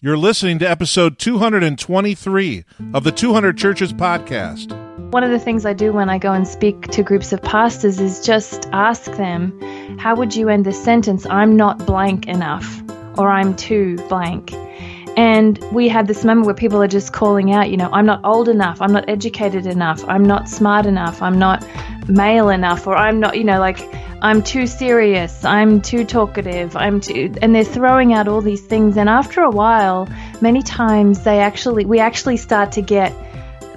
You're listening to episode 223 of the 200 Churches podcast. One of the things I do when I go and speak to groups of pastors is just ask them, How would you end this sentence? I'm not blank enough, or I'm too blank. And we have this moment where people are just calling out, you know, I'm not old enough, I'm not educated enough, I'm not smart enough, I'm not male enough, or I'm not, you know, like I'm too serious, I'm too talkative, I'm too, and they're throwing out all these things. And after a while, many times they actually, we actually start to get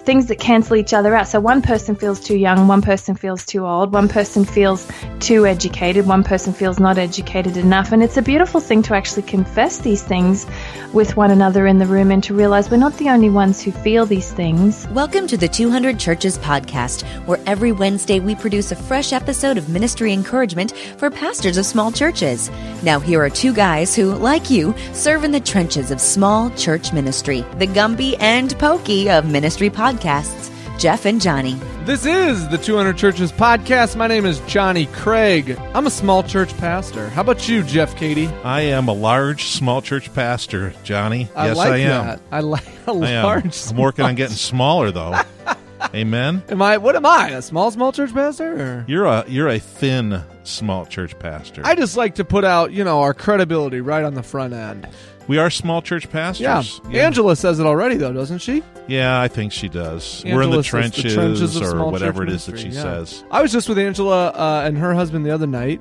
things that cancel each other out. So one person feels too young, one person feels too old, one person feels too educated, one person feels not educated enough. And it's a beautiful thing to actually confess these things with one another in the room and to realize we're not the only ones who feel these things. Welcome to the 200 Churches podcast, where every Wednesday we produce a fresh episode of ministry encouragement for pastors of small churches. Now, here are two guys who, like you, serve in the trenches of small church ministry, the Gumby and Pokey of ministry podcasts, Jeff and Johnny. This is the 200 Churches podcast. My name is Johnny Craig. I'm a small church pastor. How about you, Jeff Katie? I am a large small church pastor, Johnny. I yes, like I am. that. I like a I am. large. I'm working on getting smaller though. Amen. Am I? What am I? A small small church pastor? Or? You're a you're a thin small church pastor. I just like to put out, you know, our credibility right on the front end. We are small church pastors. Yeah. pastors. Angela says it already, though, doesn't she? Yeah, I think she does. We're in the trenches, trenches or whatever it is that she yeah. says. I was just with Angela uh, and her husband the other night,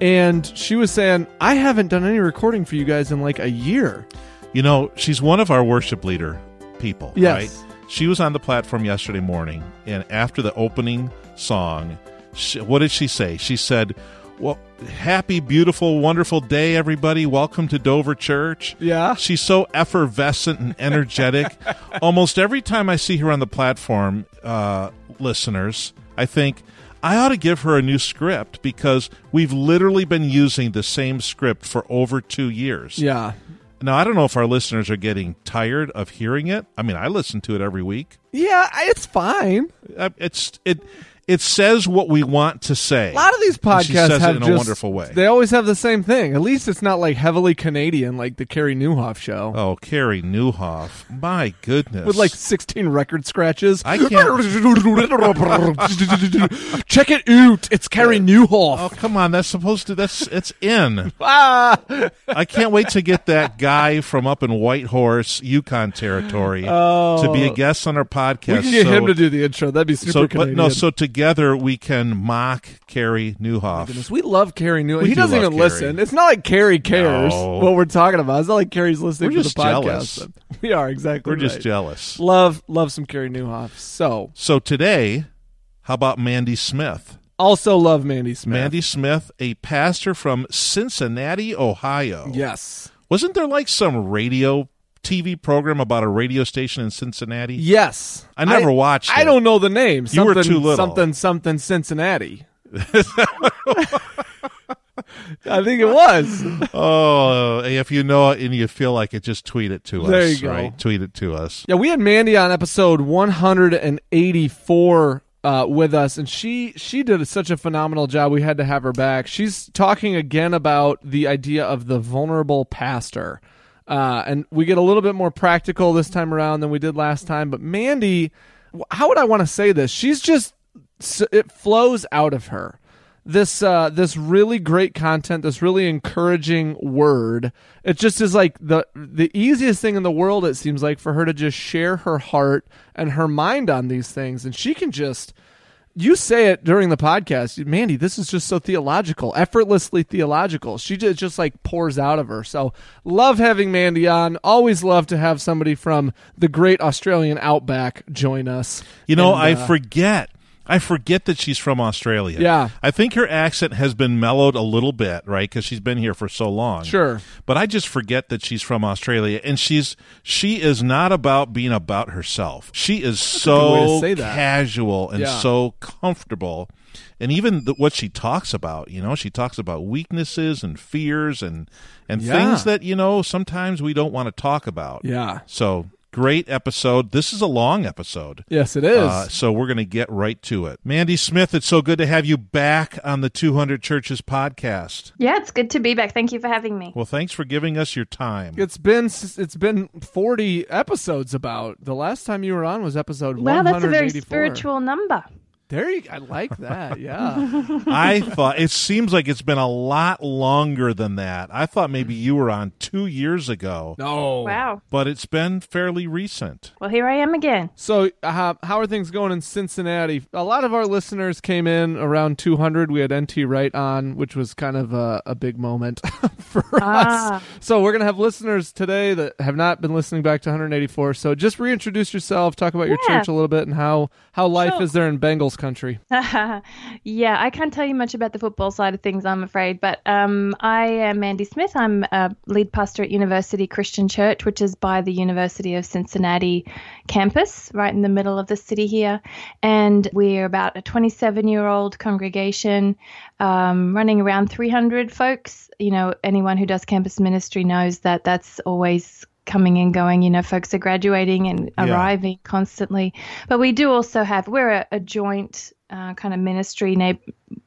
and she was saying, I haven't done any recording for you guys in like a year. You know, she's one of our worship leader people, Yes. right? She was on the platform yesterday morning, and after the opening song, she, what did she say? She said, "Well, happy, beautiful, wonderful day, everybody! Welcome to Dover Church." Yeah. She's so effervescent and energetic. Almost every time I see her on the platform, uh, listeners, I think I ought to give her a new script because we've literally been using the same script for over two years. Yeah. Now, I don't know if our listeners are getting tired of hearing it. I mean, I listen to it every week. Yeah, it's fine. Uh, It's it it says what we want to say. A lot of these podcasts says have it in just, a wonderful way. They always have the same thing. At least it's not like heavily Canadian, like the Carey Nieuwhof show Oh, Carey Nieuwhof, my goodness! with like 16 record scratches. I can't. Check it out. It's Carey Nieuwhof. Oh, come on! That's supposed to. That's it's in. Ah. I can't wait to get that guy from up in Whitehorse, Yukon territory, to be a guest on our podcast. Oh. We can get so, him to do the intro. That'd be super so, but no, so together we can mock Carey Nieuwhof. Goodness, we love Carey Nieuwhof. He do doesn't love even Carey. listen. It's not like Carey cares No. what we're talking about. It's not like Carey's listening We're to just the podcast. jealous. We are exactly. We're just right. jealous. Love, love some Carey Nieuwhof. So, So today, how about Mandy Smith? also love Mandy Smith. Mandy Smith, a pastor from Cincinnati, Ohio. Yes. Wasn't there like some radio TV program about a radio station in Cincinnati? Yes. I never watched I it. don't know the name. You were Something, too little. Something, something, Cincinnati. I think it was. Oh, if you know it and you feel like it, just tweet it to There us. you go. Right? Tweet it to us. Yeah, we had Mandy on episode 184 uh, with us, and she she did such a phenomenal job. We had to have her back. She's talking again about the idea of the vulnerable pastor, uh, and we get a little bit more practical this time around than we did last time. But Mandy, how would I want to say this? She's just it flows out of her this uh this really great content this really encouraging word it just is like the the easiest thing in the world it seems like for her to just share her heart and her mind on these things and she can just you say it during the podcast mandy this is just so theological effortlessly theological. She just, just like pours out of her. So love having mandy on. Always love to have somebody from the great australian outback join us. You know, And, I uh, forget. I forget that she's from Australia. Yeah. I think her accent has been mellowed a little bit, right? Because she's been here for so long. Sure. But I just forget that she's from Australia, and she's she is not about being about herself. She is so to say that. casual and Yeah. so comfortable. And even the, what she talks about, you know, she talks about weaknesses and fears and and Yeah. things that you know sometimes we don't want to talk about. yeah So great episode. This is a long episode. Yes, it is. Uh, so we're going to get right to it. Mandy Smith, it's so good to have you back on the 200 Churches podcast. Yeah, it's good to be back. Thank you for having me. Well, thanks for giving us your time. it's been it's been 40 episodes about. The last time you were on was episode Wow, that's a very spiritual number. There you I like that. Yeah. I thought it seems like it's been a lot longer than that. I thought maybe you were on two years ago, no. Wow. but it's been fairly recent. Well, here I am again. So, uh, how are things going in Cincinnati? A lot of our listeners came in around 200. We had NT Wright on, which was kind of a, a big moment for Ah. us. So, we're going to have listeners today that have not been listening back to 184. So, just reintroduce yourself, talk about your church a little bit, and how, how life Sure. is there in Bengals country. yeah, I can't tell you much about the football side of things, I'm afraid. But um, I am Mandy Smith. I'm a lead pastor at University Christian Church, which is by the University of Cincinnati campus, right in the middle of the city here. And we're about a 27 year old congregation um, running around 300 folks. You know, anyone who does campus ministry knows that that's always coming and going. You know, folks are graduating and Yeah. arriving constantly. But we do also have, we're a, a joint uh, kind of ministry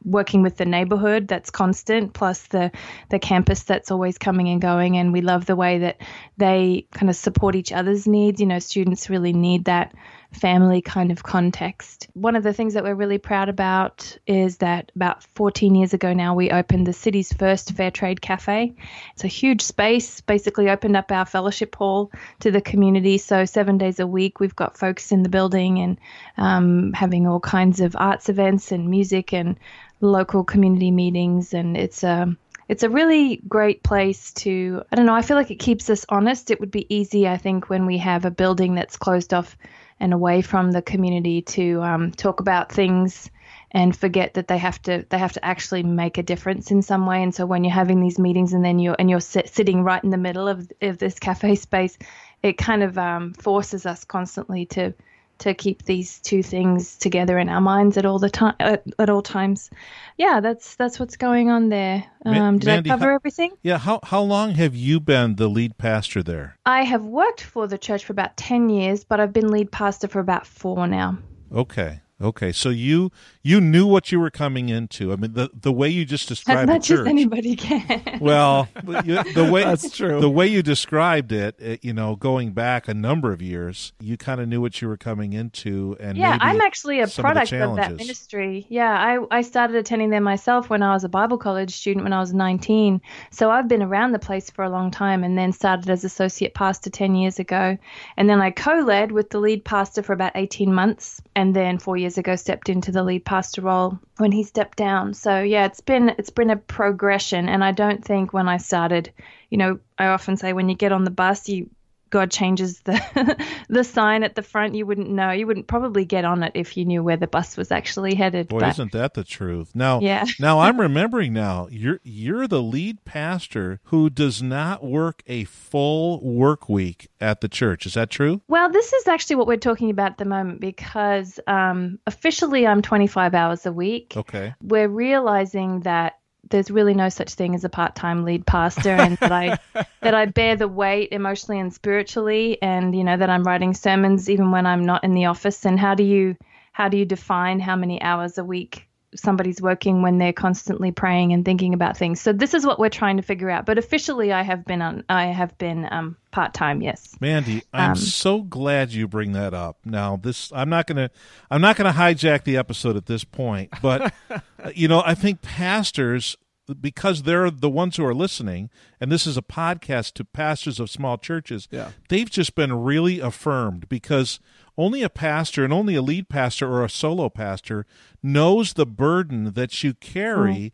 working with the neighborhood that's constant plus the the campus that's always coming and going. And we love the way that they kind of support each other's needs. You know students really need that family kind of context. One of the things that we're really proud about is that about 14 years ago now we opened the city's first fair trade cafe. It's a huge space basically opened up our fellowship hall to the community. So seven days a week we've got folks in the building and um, having all kinds of arts events and music and local community meetings and it's um it's a really great place to I don't know I feel like it keeps us honest. It would be easy I think when we have a building that's closed off and away from the community to um, talk about things and forget that they have to they have to actually make a difference in some way. And so when you're having these meetings and then you're and you're sit, sitting right in the middle of, of this cafe space it kind of um, forces us constantly to to keep these two things together in our minds at all the time at, at all times. Yeah, that's that's what's going on there. Um, did Mandy, I cover how- everything? Yeah, how how long have you been the lead pastor there? I have worked for the church for about ten years, but I've been lead pastor for about four now. Okay. Okay. So you you knew what you were coming into. I mean the the way you just As described the much as anybody can. well, you- the way That's true. The way you described it, it, you know, going back a number of years, you kind of knew what you were coming into, and yeah, maybe I'm actually a some of the product of, that ministry. Yeah, I, I started attending there myself when I was a Bible college student when I was 19. So I've been around the place for a long time and then started as associate pastor 10 years ago. And then I co led with the lead pastor for about 18 months. And then four years ago, stepped into the lead pastor role when he stepped down. So yeah, it's been it's been a progression. And I don't think when I started, you know, I often say when you get on the bus, you God changes the the sign at the front, you wouldn't know. You wouldn't probably get on it if you knew where the bus was actually headed. Boy, but isn't that the truth? Now, Yeah. now I'm remembering now. You're you're the lead pastor who does not work a full work week at the church. Is that true? well, this is actually what we're talking about at the moment because um, officially I'm 25 hours a week. Okay. We're realizing that there's really no such thing as a part-time lead pastor and that I that I bear the weight emotionally and spiritually and you know that I'm writing sermons even when I'm not in the office. And how do you how do you define how many hours a week somebody's working when they're constantly praying and thinking about things? So this is what we're trying to figure out. But officially I have been on I have been um, part-time yes. Mandy, I'm Um, so glad you bring that up. Now, this I'm not going to I'm not going to hijack the episode at this point, but uh, you know, I think pastors because they're the ones who are listening and this is a podcast to pastors of small churches. Yeah. They've just been really affirmed because only a pastor and only a lead pastor or a solo pastor knows the burden that you carry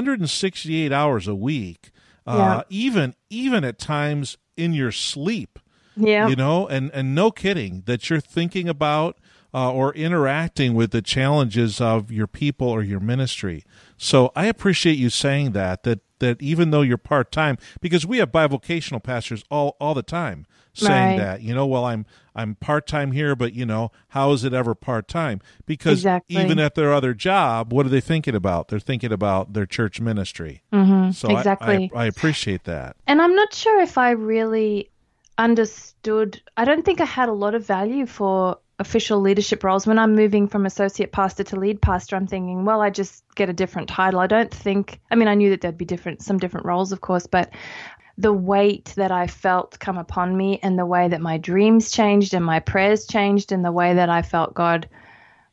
168 hours a week. Uh, Yeah. even even at times in your sleep yeah you know and and no kidding that you're thinking about uh, or interacting with the challenges of your people or your ministry so i appreciate you saying that that that even though you're part-time because we have bivocational pastors all all the time saying Right. that you know well i'm i'm part-time here but you know how is it ever part-time because Exactly. even at their other job what are they thinking about they're thinking about their church ministry mm-hmm. so I- exactly. I, I appreciate that And I'm not sure if I really understood. I don't think I had a lot of value for official leadership roles. When I'm moving from associate pastor to lead pastor, I'm thinking, well, I just get a different title. I don't think. I mean, I knew that there'd be different, some different roles, of course, but the weight that I felt come upon me and the way that my dreams changed and my prayers changed and the way that I felt God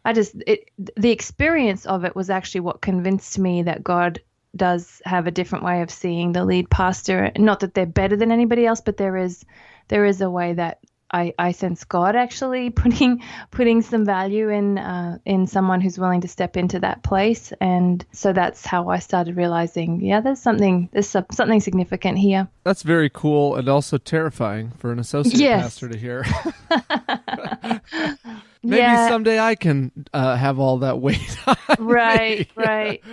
I just it the experience of it was actually what convinced me that God does have a different way of seeing the lead pastor. Not that they're better than anybody else, but there is there is a way that I, I sense God actually putting putting some value in uh, in someone who's willing to step into that place, and so that's how I started realizing, yeah, there's something there's something significant here. That's very cool and also terrifying for an associate Yes. pastor to hear. Maybe Yeah. someday I can uh, have all that weight. right right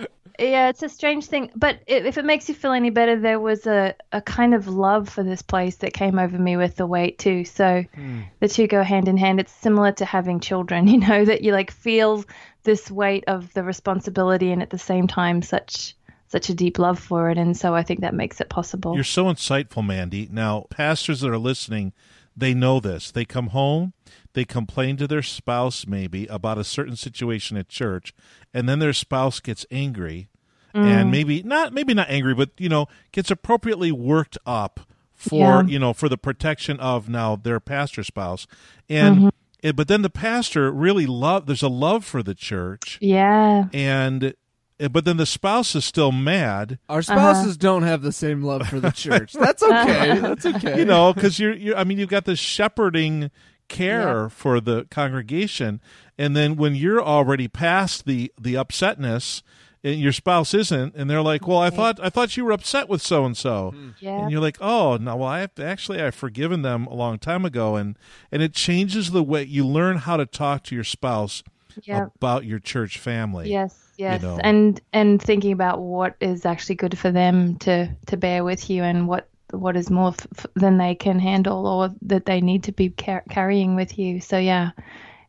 yeah it's a strange thing but if it makes you feel any better there was a, a kind of love for this place that came over me with the weight too. So hmm. the two go hand in hand. It's similar to having children you know that you like feel this weight of the responsibility and at the same time such such a deep love for it. And so i think that makes it possible. You're so insightful, Mandy. Now, pastors that are listening, they know this. They come home, they complain to their spouse maybe about a certain situation at church, and then their spouse gets angry Mm. and maybe not maybe not angry, but you know, gets appropriately worked up for, Yeah. you know, for the protection of now their pastor spouse. And Mm-hmm. eh, but then the pastor really love there's a love for the church yeah and Eh, but then the spouse is still mad Our uh-huh. spouses don't have the same love for the church. That's okay. That's okay. you know because you're, you're i mean you've got this shepherding care Yeah. for the congregation and then when you're already past the the upsetness and your spouse isn't and they're like well i thought i thought you were upset with so and so and you're like oh no well i have actually i've forgiven them a long time ago and and it changes the way you learn how to talk to your spouse yeah about your church family Yes, yes, know. and and thinking about what is actually good for them to to bear with you, and what what is more f- than they can handle, or that they need to be car- carrying with you. So yeah,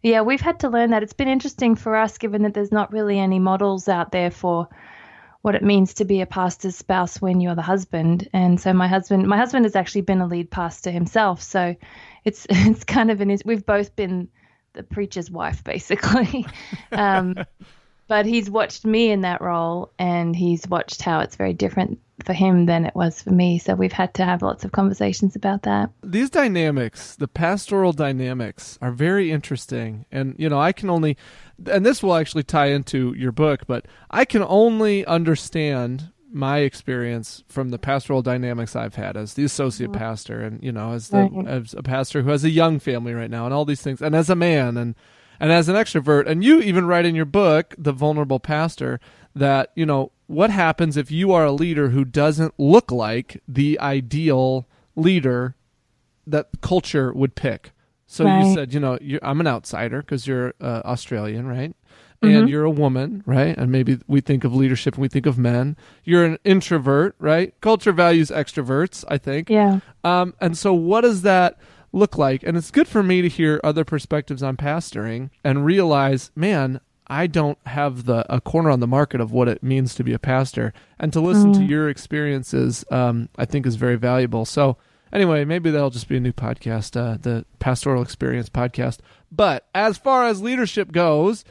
yeah, we've had to learn that. It's been interesting for us, given that there's not really any models out there for what it means to be a pastor's spouse when you're the husband. And so my husband, my husband has actually been a lead pastor himself. So it's it's kind of an we've both been the preacher's wife basically. um, but he's watched me in that role and he's watched how it's very different for him than it was for me. So we've had to have lots of conversations about that. these dynamics, the pastoral dynamics, are very interesting. And, you know, I can only, and this will actually tie into your book, but I can only understand my experience from the pastoral dynamics I've had as the associate pastor and, you know, as, the, Right. as a pastor who has a young family right now and all these things, and as a man and, and as an extrovert. And you even write in your book, The Vulnerable Pastor, that, you know, what happens if you are a leader who doesn't look like the ideal leader that culture would pick. So you said, you know, you're, I'm an outsider because you're uh, Australian, right? Mm-hmm. And you're a woman, right? And maybe we think of leadership and we think of men. You're an introvert, right? Culture values extroverts, I think. Yeah. Um, and so, what does that look like? And it's good for me to hear other perspectives on pastoring and realize, man, I don't have the a corner on the market of what it means to be a pastor, and to listen to your experiences, um, I think is very valuable. So, anyway, maybe that'll just be a new podcast, uh, the Pastoral Experience podcast. But as far as leadership goes,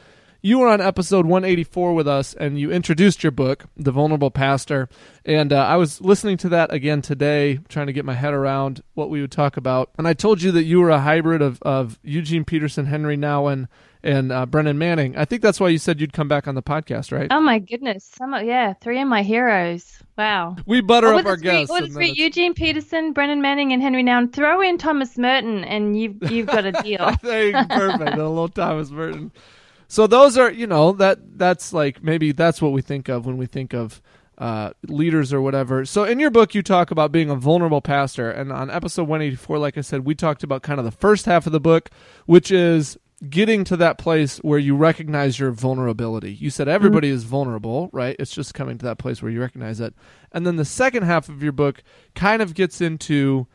you were on episode 184 with us and you introduced your book the vulnerable pastor and uh, i was listening to that again today trying to get my head around what we would talk about and i told you that you were a hybrid of, of eugene peterson henri nouwen and uh, brennan manning i think that's why you said you'd come back on the podcast right Oh my goodness. Some of, yeah, three of my heroes. Wow. we butter Oh, up our three, guests and then three Eugene Peterson, Brennan Manning, and Henri Nouwen. Throw in Thomas Merton, and you've you've got a deal. there you perfect. a little Thomas Merton. So those are, you know, that that's like maybe that's what we think of when we think of uh, leaders or whatever. So in your book, you talk about being a vulnerable pastor, and on episode 184, like I said, we talked about kind of the first half of the book, which is getting to that place where you recognize your vulnerability. You said everybody is vulnerable, right? It's just coming to that place where you recognize it. And then the second half of your book kind of gets into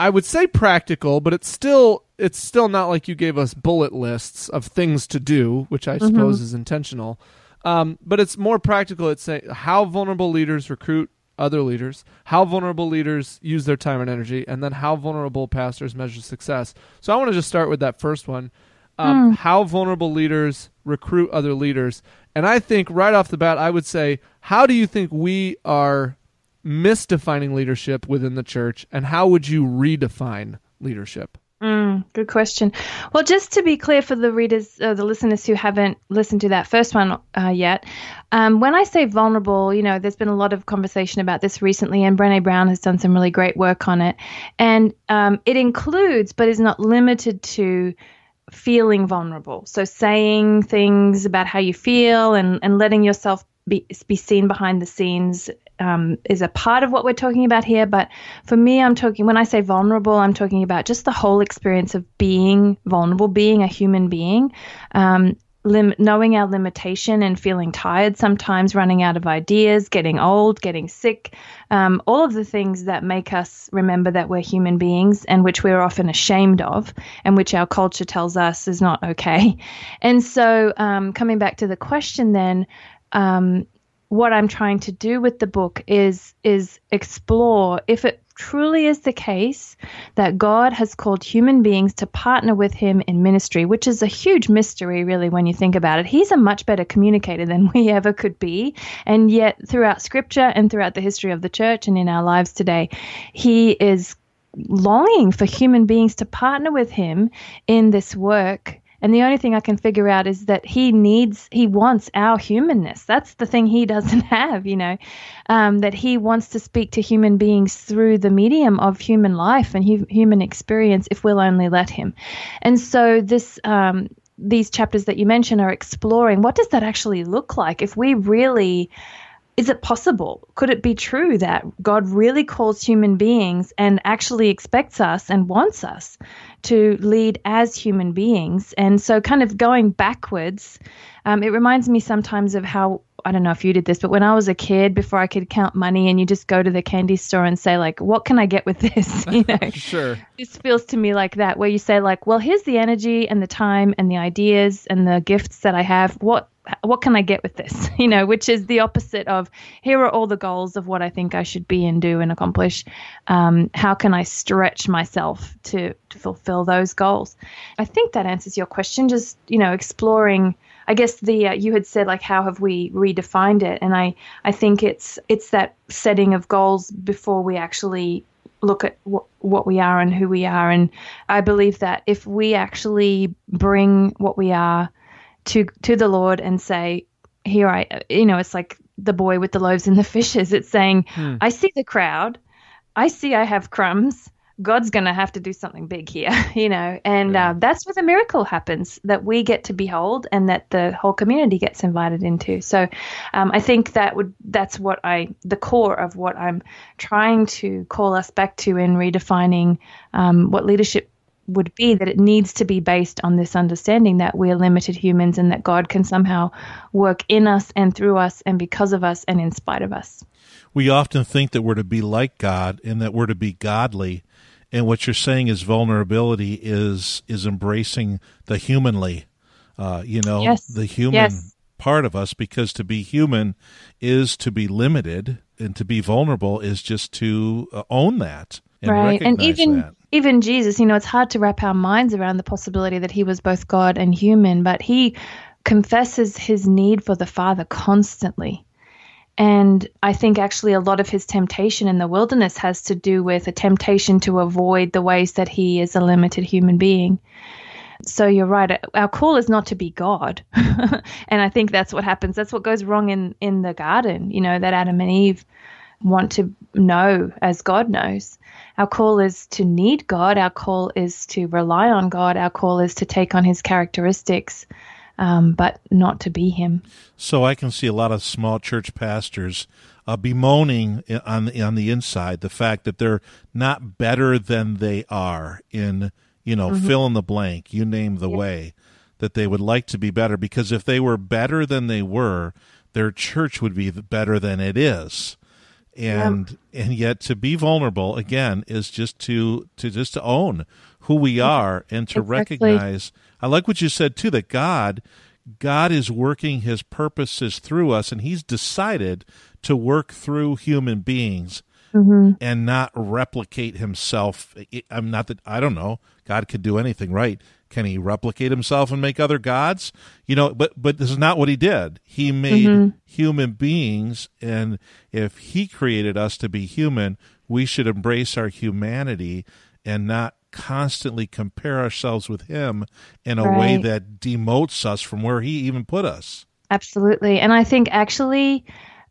I would say practical, but it's still it's still not like you gave us bullet lists of things to do, which I suppose is intentional. Um, but it's more practical. It's saying how vulnerable leaders recruit other leaders, how vulnerable leaders use their time and energy, and then how vulnerable pastors measure success. So I want to just start with that first one. Um, mm. How vulnerable leaders recruit other leaders. And I think right off the bat, I would say, how do you think we are misdefining leadership within the church, and how would you redefine leadership? Mm, good question. Well, just to be clear for the readers, uh, the listeners who haven't listened to that first one uh, yet, um, when I say vulnerable, you know, there's been a lot of conversation about this recently, and Brene Brown has done some really great work on it. And um, it includes, but is not limited to, feeling vulnerable. So saying things about how you feel and, and letting yourself be, be seen behind the scenes um, is a part of what we're talking about here. But for me, I'm talking, when I say vulnerable, I'm talking about just the whole experience of being vulnerable, being a human being. Um, lim- knowing our limitation and feeling tired sometimes, running out of ideas, getting old, getting sick, um, all of the things that make us remember that we're human beings and which we're often ashamed of and which our culture tells us is not okay. And so, um, coming back to the question then, um, what I'm trying to do with the book is is explore if it truly is the case that God has called human beings to partner with him in ministry, which is a huge mystery, really, when you think about it. He's a much better communicator than we ever could be. And yet, throughout scripture and throughout the history of the church and in our lives today, he is longing for human beings to partner with him in this work and the only thing I can figure out is that he needs, he wants our humanness. That's the thing he doesn't have, you know, um, that he wants to speak to human beings through the medium of human life and hu- human experience if we'll only let him. And so this, um, these chapters that you mentioned are exploring what does that actually look like if we really is it possible? Could it be true that God really calls human beings and actually expects us and wants us to lead as human beings? And so, kind of going backwards, um, it reminds me sometimes of how I don't know if you did this, but when I was a kid, before I could count money, and you just go to the candy store and say like, "What can I get with this?" You know, sure. This feels to me like that, where you say like, "Well, here's the energy and the time and the ideas and the gifts that I have. What what can I get with this? You know, which is the opposite of here are all the goals of what I think I should be and do and accomplish. Um, how can I stretch myself to, to fulfill those goals? I think that answers your question. Just you know, exploring. I guess the uh, you had said like how have we redefined it, and I I think it's it's that setting of goals before we actually look at what, what we are and who we are, and I believe that if we actually bring what we are to to the Lord and say, "Here I," you know, it's like the boy with the loaves and the fishes. It's saying, hmm. "I see the crowd, I see I have crumbs." God's going to have to do something big here, you know, and yeah. uh, that's where the miracle happens that we get to behold and that the whole community gets invited into. So, um, I think that would that's what I the core of what I'm trying to call us back to in redefining um, what leadership would be that it needs to be based on this understanding that we're limited humans and that God can somehow work in us and through us and because of us and in spite of us. We often think that we're to be like God and that we're to be godly. And what you're saying is vulnerability is is embracing the humanly, uh, you know, yes. the human yes. part of us. Because to be human is to be limited, and to be vulnerable is just to uh, own that and right. and even that even Jesus, you know, it's hard to wrap our minds around the possibility that he was both God and human, but he confesses his need for the Father constantly. And I think actually a lot of his temptation in the wilderness has to do with a temptation to avoid the ways that he is a limited human being. So you're right. Our call is not to be God. and I think that's what happens. That's what goes wrong in, in the garden, you know, that Adam and Eve want to know as God knows. Our call is to need God. Our call is to rely on God. Our call is to take on His characteristics, um, but not to be Him. So I can see a lot of small church pastors uh, bemoaning on the, on the inside the fact that they're not better than they are in you know mm-hmm. fill in the blank. You name the way that they would like to be better because if they were better than they were, their church would be better than it is and yeah. and yet to be vulnerable again is just to to just to own who we are and to exactly. recognize i like what you said too that god god is working his purposes through us and he's decided to work through human beings Mm-hmm. and not replicate himself. I'm not that I don't know. God could do anything, right? Can he replicate himself and make other gods? You know, but but this is not what he did. He made Mm-hmm. human beings, and if he created us to be human, we should embrace our humanity and not constantly compare ourselves with him in a way that demotes us from where he even put us. Absolutely. And I think actually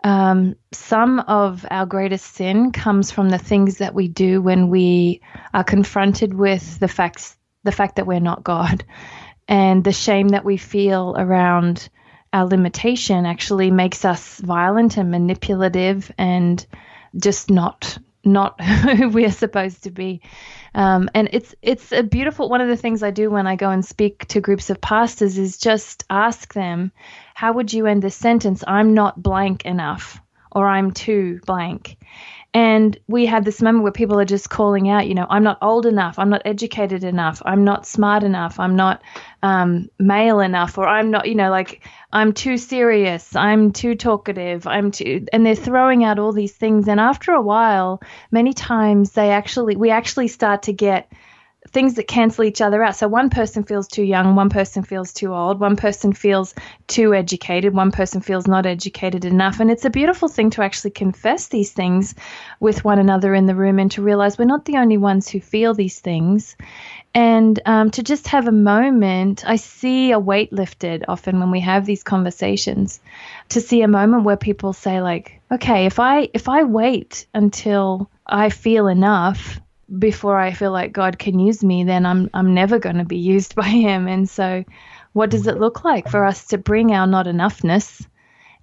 um, some of our greatest sin comes from the things that we do when we are confronted with the facts, the fact that we're not God, and the shame that we feel around our limitation actually makes us violent and manipulative and just not not who we're supposed to be. Um, and it's it's a beautiful one of the things I do when I go and speak to groups of pastors is just ask them, how would you end this sentence? I'm not blank enough, or I'm too blank. And we have this moment where people are just calling out, you know, I'm not old enough, I'm not educated enough, I'm not smart enough, I'm not um, male enough, or I'm not, you know, like I'm too serious, I'm too talkative, I'm too, and they're throwing out all these things. And after a while, many times they actually, we actually start to get things that cancel each other out. So one person feels too young, one person feels too old, one person feels too educated, one person feels not educated enough. And it's a beautiful thing to actually confess these things with one another in the room and to realize we're not the only ones who feel these things. And um, to just have a moment, I see a weight lifted often when we have these conversations. To see a moment where people say, like, okay, if I if I wait until I feel enough, before I feel like God can use me, then I'm I'm never going to be used by Him. And so, what does it mm. look like for us to bring our not enoughness?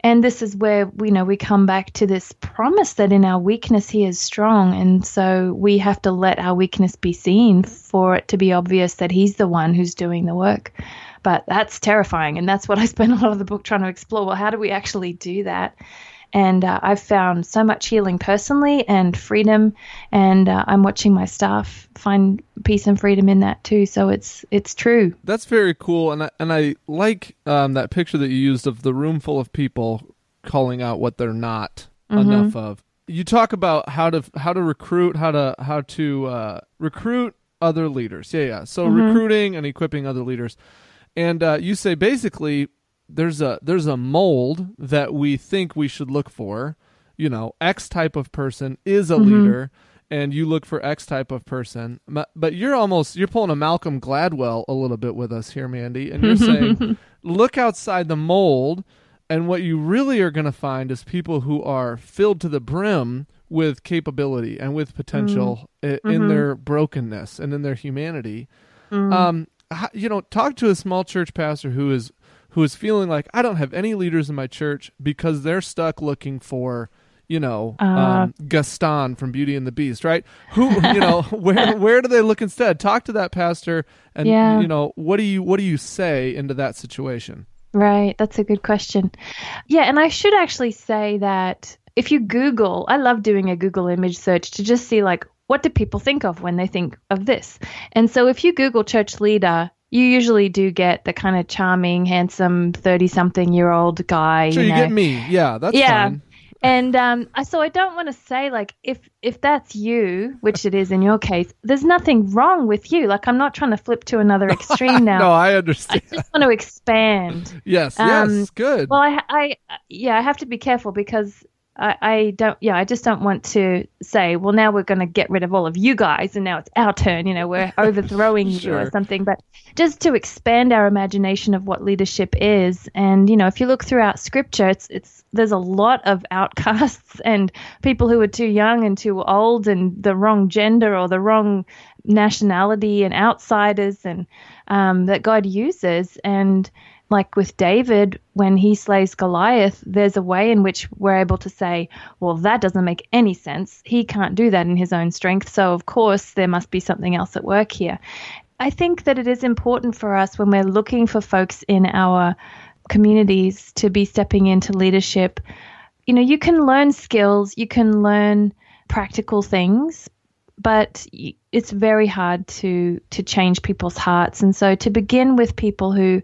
And this is where you know we come back to this promise that in our weakness He is strong, and so we have to let our weakness be seen for it to be obvious that He's the one who's doing the work. But that's terrifying, and that's what I spent a lot of the book trying to explore. Well, how do we actually do that? And uh, I've found so much healing personally and freedom, and uh, I'm watching my staff find peace and freedom in that too. So it's it's true. That's very cool, and I, and I like um, that picture that you used of the room full of people calling out what they're not enough of. You talk about how to how to recruit, how to how to uh, recruit other leaders. Yeah, yeah. So recruiting and equipping other leaders, and uh, you say basically there's a there's a mold that we think we should look for. You know, X type of person is a mm-hmm. leader and you look for X type of person. But you're almost you're pulling a Malcolm Gladwell a little bit with us here, Mandy, and you're saying look outside the mold, and what you really are going to find is people who are filled to the brim with capability and with potential mm. i- in mm-hmm. their brokenness and in their humanity. Mm. Um, you know, talk to a small church pastor who is who is feeling like I don't have any leaders in my church because they're stuck looking for you know um, Gaston from Beauty and the Beast, right? Who you know where where do they look instead? Talk to that pastor, and Yeah. you know what do you what do you say into that situation? Right, that's a good question. Yeah, and I should actually say that if you Google, I love doing a Google image search to just see like what do people think of when they think of this. And so if you Google church leader, you usually do get the kind of charming, handsome, 30 something year old guy. Sure, you you, know. get me. Yeah, that's yeah. fine. And um, I- so I don't want to say like if if that's you, which it is in your case, there's nothing wrong with you. Like I'm not trying to flip to another extreme now. No, I understand. I just want to expand. yes, Um, yes, good. Well, I, I, yeah, I have to be careful because I, I don't, yeah, I just don't want to say, well, now we're going to get rid of all of you guys, and now it's our turn. You know, we're overthrowing you or something. But just to expand our imagination of what leadership is, and you know, if you look throughout Scripture, it's it's there's a lot of outcasts and people who are too young and too old and the wrong gender or the wrong nationality and outsiders and um, that God uses and like with David, when he slays Goliath, there's a way in which we're able to say, well, that doesn't make any sense. He can't do that in his own strength. So, of course, there must be something else at work here. I think that it is important for us when we're looking for folks in our communities to be stepping into leadership. You know, you can learn skills, you can learn practical things, but it's very hard to to change people's hearts. And so to begin with people who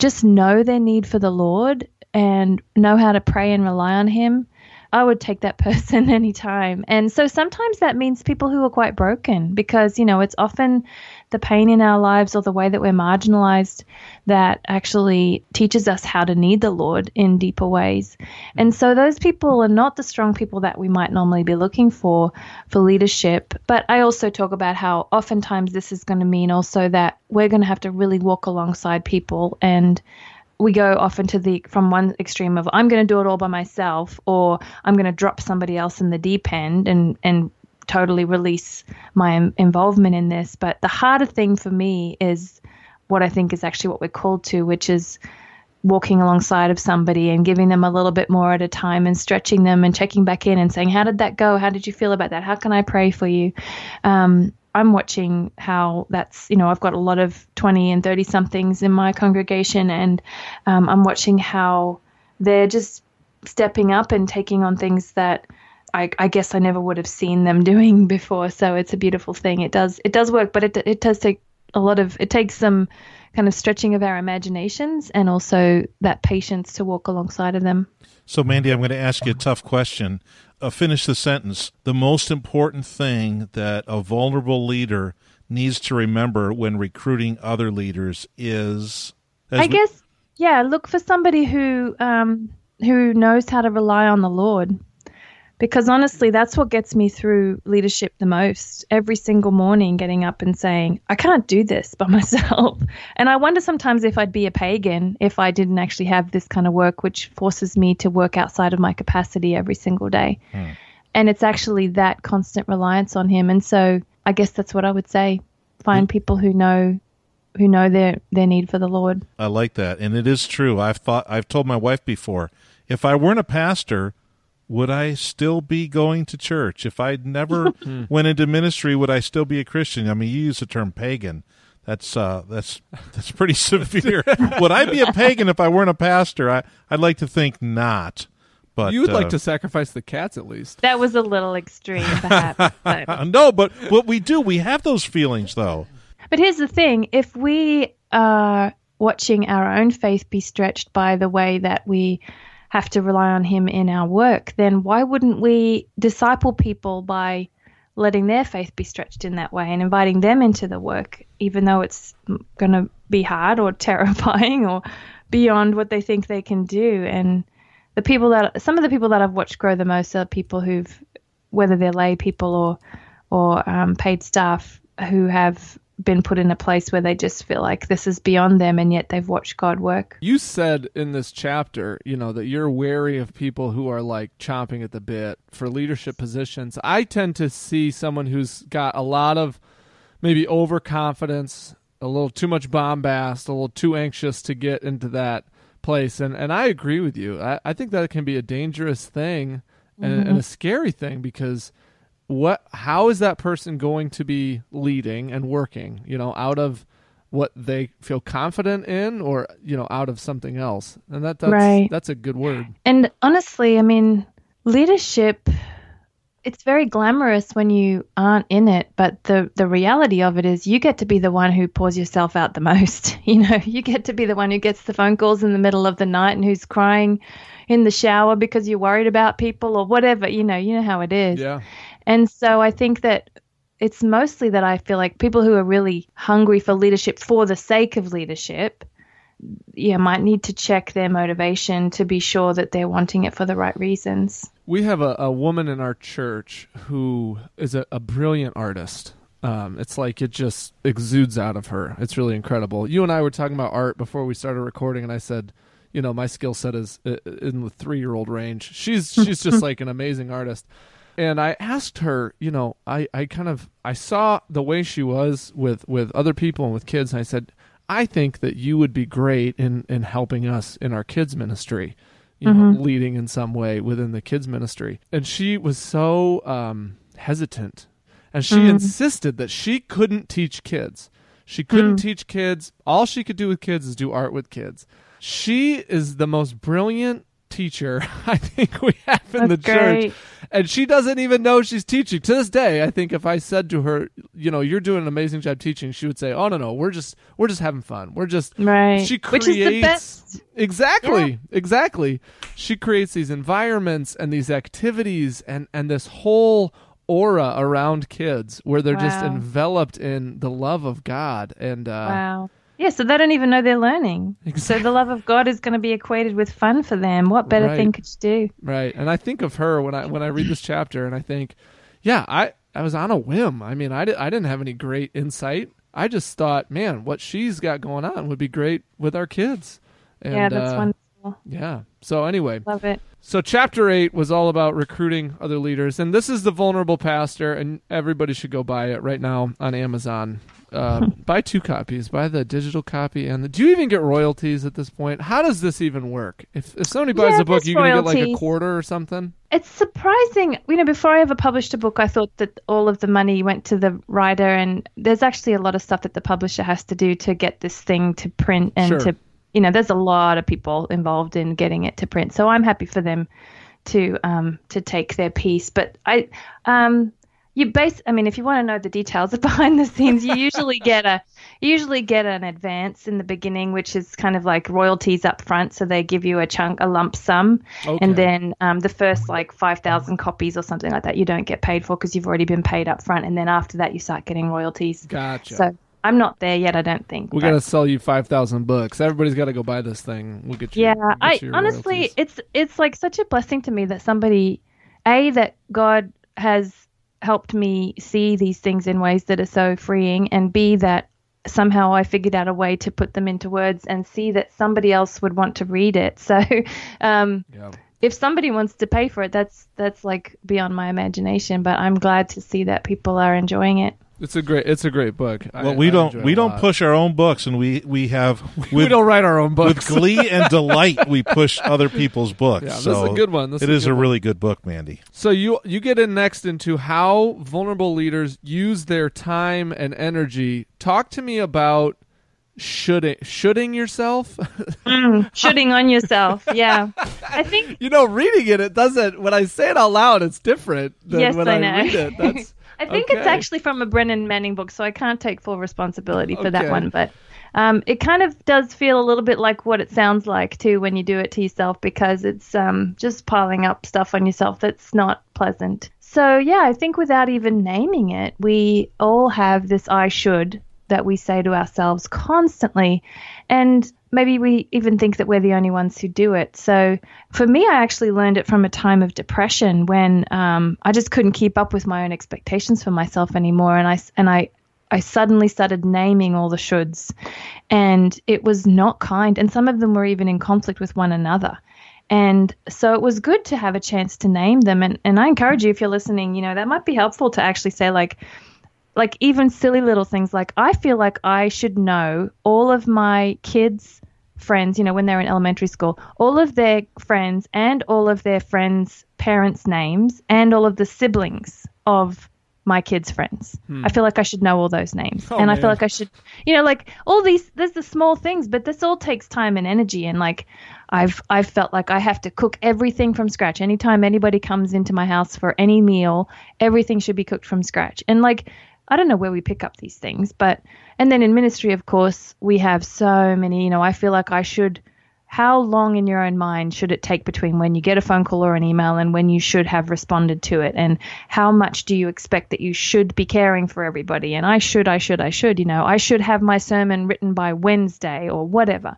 just know their need for the Lord and know how to pray and rely on Him I would take that person anytime. And so sometimes that means people who are quite broken because, you know, it's often the pain in our lives or the way that we're marginalized that actually teaches us how to need the Lord in deeper ways. And so those people are not the strong people that we might normally be looking for for leadership. But I also talk about how oftentimes this is going to mean also that we're going to have to really walk alongside people and we go often to the from one extreme of I'm going to do it all by myself or I'm going to drop somebody else in the deep end and and totally release my involvement in this. But the harder thing for me is what I think is actually what we're called to, which is walking alongside of somebody and giving them a little bit more at a time and stretching them and checking back in and saying, How did that go? How did you feel about that? How can I pray for you? Um, I'm watching how that's, you know, I've got a lot of 20 and 30 somethings in my congregation, and um, I'm watching how they're just stepping up and taking on things that I, I, guess I never would have seen them doing before. So it's a beautiful thing. It does it does work, but it it does take a lot of it takes some kind of stretching of our imaginations and also that patience to walk alongside of them. So Mandy, I'm going to ask you a tough question. Uh, finish the sentence. The most important thing that a vulnerable leader needs to remember when recruiting other leaders is I we- guess yeah, look for somebody who um who knows how to rely on the Lord because honestly, that's what gets me through leadership the most. Every single morning, getting up and saying, I can't do this by myself. And I wonder sometimes if I'd be a pagan if I didn't actually have this kind of work, which forces me to work outside of my capacity every single day. Hmm. And it's actually that constant reliance on Him. And so I guess that's what I would say find hmm. people who know who know their their need for the Lord. I like that, and it is true. I've thought I've told my wife before, if I weren't a pastor, would I still be going to church? If I'd never hmm. went into ministry, would I still be a Christian? I mean, you use the term pagan. That's uh, that's that's pretty severe. would I be a pagan if I weren't a pastor? I I'd like to think not. But you would uh, like to sacrifice the cats at least. That was a little extreme, perhaps. But. no, but what we do, we have those feelings, though. But here's the thing: if we are watching our own faith be stretched by the way that we have to rely on Him in our work, then why wouldn't we disciple people by letting their faith be stretched in that way and inviting them into the work, even though it's going to be hard or terrifying or beyond what they think they can do? And the people that some of the people that I've watched grow the most are people who've, whether they're lay people or or um, paid staff, who have been put in a place where they just feel like this is beyond them and yet they've watched God work. You said in this chapter, you know, that you're wary of people who are like chomping at the bit for leadership positions. I tend to see someone who's got a lot of maybe overconfidence, a little too much bombast, a little too anxious to get into that place. And and I agree with you. I, I think that can be a dangerous thing and, mm-hmm. and a scary thing because what how is that person going to be leading and working you know out of what they feel confident in or you know out of something else? And that that's right. that's a good word. And honestly i mean leadership it's very glamorous when you aren't in it but the the reality of it is you get to be the one who pours yourself out the most you know you get to be the one who gets the phone calls in the middle of the night and who's crying in the shower because you're worried about people or whatever you know you know how it is. Yeah and so I think that it's mostly that I feel like people who are really hungry for leadership for the sake of leadership, yeah, might need to check their motivation to be sure that they're wanting it for the right reasons. We have a, a woman in our church who is a, a brilliant artist. Um, it's like it just exudes out of her. It's really incredible. You and I were talking about art before we started recording, and I said, you know, my skill set is uh, in the three year old range. She's she's just like an amazing artist and I asked her, you know, I, I kind of I saw the way she was with with other people and with kids, and I said, I think that you would be great in in helping us in our kids ministry, you mm-hmm. know, leading in some way within the kids ministry. And she was so um, hesitant, and she mm-hmm. insisted that she couldn't teach kids. She couldn't mm-hmm. teach kids. All she could do with kids is do art with kids. She is the most brilliant teacher I think we have in That's the church. great. And she doesn't even know she's teaching. To this day, I think if I said to her, you know, you're doing an amazing job teaching, she would say, "Oh no, no, we're just we're just having fun. We're just Right. She Which is the creates best. exactly, exactly. She creates these environments and these activities and and this whole aura around kids where they're just enveloped in the love of God and uh, Wow. Yeah, so they don't even know they're learning. So the love of God is going to be equated with fun for them. What better Right. thing could you do? Right. And I think of her when I when I read this chapter and I think, yeah, I I was on a whim. I mean, I di- I didn't have any great insight. I just thought, man, what she's got going on would be great with our kids. And, yeah, that's uh, wonderful. Yeah. So anyway, Love it. so chapter 8 was all about recruiting other leaders and this is the vulnerable pastor and everybody should go buy it right now on Amazon. Uh, buy two copies. Buy the digital copy and the, do you even get royalties at this point? How does this even work? If if somebody buys Yeah, the book, you going to get like a quarter or something? It's surprising. You know, before I ever published a book, I thought that all of the money went to the writer, and there's actually a lot of stuff that the publisher has to do to get this thing to print and Sure. to, you know, there's a lot of people involved in getting it to print. So I'm happy for them to um to take their piece. But I um you base I mean if you want to know the details of behind the scenes, you usually get a you usually get an advance in the beginning, which is kind of like royalties up front. So they give you a chunk, a lump sum, Okay. and then um, the first like five thousand copies or something like that, you don't get paid for because you've already been paid up front, and then after that, you start getting royalties. Gotcha. So I'm not there yet. I don't think. we but- gonna sell you 5,000 books. Everybody's got to go buy this thing. We'll get you yeah we'll get i you honestly royalties. it's it's like such a blessing to me that somebody a that god has helped me see these things in ways that are so freeing and b that somehow i figured out a way to put them into words and see that somebody else would want to read it so um Yeah. if somebody wants to pay for it that's that's like beyond my imagination but i'm glad to see that people are enjoying it It's a great it's a great book. I- we I don't we don't lot. push our own books, and we we have we don't write our own books with glee and delight we push other people's books. Yeah, this is a good one. This it is a is good a one. really good book, Mandy. So you you get in next into how vulnerable leaders use their time and energy. Talk to me about shoulding shoulding yourself. Mm, shooting on yourself yeah i think you know, reading it, it doesn't. When I say it out loud, it's different than Yes, when I I, know. read it. That's I think it's actually from a Brennan Manning book, so I can't take full responsibility for Okay. that one. But um, it kind of does feel a little bit like what it sounds like too when you do it to yourself, because it's um, just piling up stuff on yourself that's not pleasant. So yeah, I think without even naming it, we all have this "I should" that we say to ourselves constantly, and maybe we even think that we're the only ones who do it. So for me, I actually learned it from a time of depression when um, I just couldn't keep up with my own expectations for myself anymore, and I and I I suddenly started naming all the shoulds, and it was not kind, and some of them were even in conflict with one another. And so it was good to have a chance to name them. And, and I encourage you, if you're listening, you know, that might be helpful to actually say, like, like even silly little things like I feel like I should know all of my kids' friends, you know, when they're in elementary school, all of their friends and all of their friends' parents' names and all of the siblings of my kids' friends. Hmm. I feel like I should know all those names. Oh, and I feel like I should, you know, like all these, there's the small things, but this all takes time and energy. And like, I've, I've felt like I have to cook everything from scratch. Anytime anybody comes into my house for any meal, everything should be cooked from scratch. And like, I don't know where we pick up these things, but, and then in ministry, of course, we have so many, you know, I feel like I should, how long in your own mind should it take between when you get a phone call or an email and when you should have responded to it? And how much do you expect that you should be caring for everybody? And I should, I should, I should, you know, I should have my sermon written by Wednesday or whatever.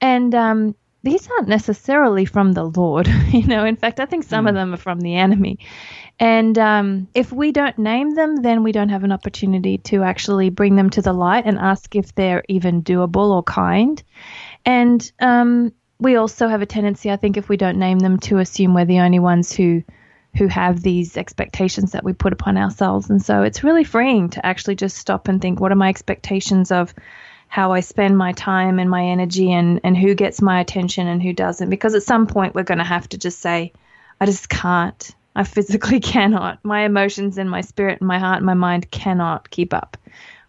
And um, these aren't necessarily from the Lord, you know. In fact, I think some of them are from the enemy. And um, if we don't name them, then we don't have an opportunity to actually bring them to the light and ask if they're even doable or kind. And um, we also have a tendency, I think, if we don't name them, to assume we're the only ones who who have these expectations that we put upon ourselves. And so it's really freeing to actually just stop and think, what are my expectations of how I spend my time and my energy and, and who gets my attention and who doesn't? Because at some point we're going to have to just say, I just can't. I physically cannot. My emotions and my spirit and my heart and my mind cannot keep up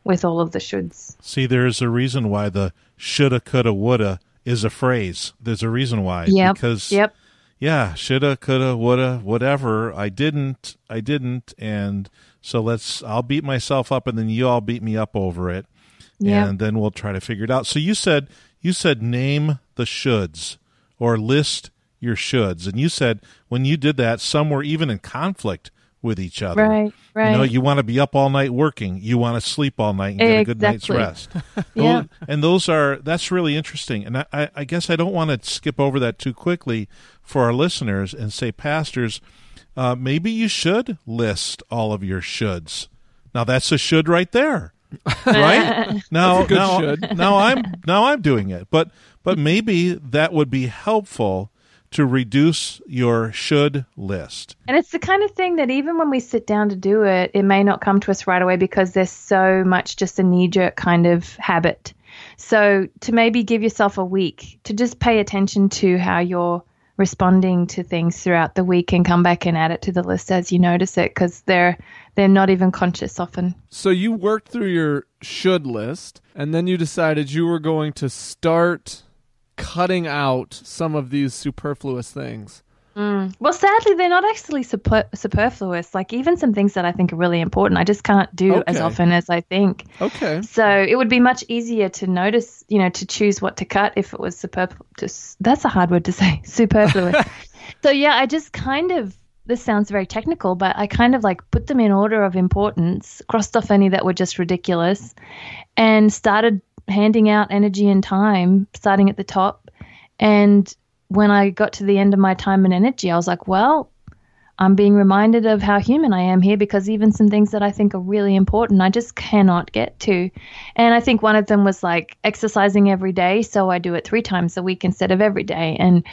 with all of the shoulds. See, there's a reason why the shoulda, coulda, woulda is a phrase. There's a reason why. Yeah. Because Yep. yeah, shoulda, coulda, woulda, whatever. I didn't, I didn't, and so let's. I'll beat myself up, and then you all beat me up over it, Yeah. and then we'll try to figure it out. So you said you said name the shoulds or list your shoulds, and you said when you did that, some were even in conflict with each other. Right, right. You know, you want to be up all night working. You want to sleep all night and get a good night's rest. Yeah. Those- and those are that's really interesting. And I, I, I guess I don't want to skip over that too quickly for our listeners and say, pastors, uh, maybe you should list all of your shoulds. Now that's a should right there, right? now, now, should. now I'm now I'm doing it, but but maybe that would be helpful to reduce your should list. And it's the kind of thing that even when we sit down to do it, it may not come to us right away because there's so much just a knee jerk kind of habit. So to maybe give yourself a week to just pay attention to how you're responding to things throughout the week and come back and add it to the list as you notice it because they're they're not even conscious often. So you worked through your should list, and then you decided you were going to start cutting out some of these superfluous things. Mm. Well, sadly, they're not actually super- superfluous. Like even some things that I think are really important, I just can't do as often as I think. Okay. So it would be much easier to notice, you know, to choose what to cut if it was superfluous. That's a hard word to say, superfluous. so yeah, I just kind of. This sounds very technical, but I kind of like put them in order of importance, crossed off any that were just ridiculous, and started handing out energy and time, starting at the top. And when I got to the end of my time and energy, I was like, well, I'm being reminded of how human I am here because even some things that I think are really important, I just cannot get to. And I think one of them was like exercising every day. So I do it three times a week instead of every day. And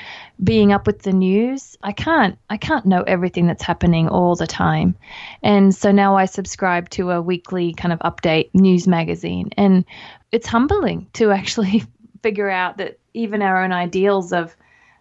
being up with the news, I can't, I can't know everything that's happening all the time. And so now I subscribe to a weekly kind of update news magazine. And it's humbling to actually figure out that even our own ideals of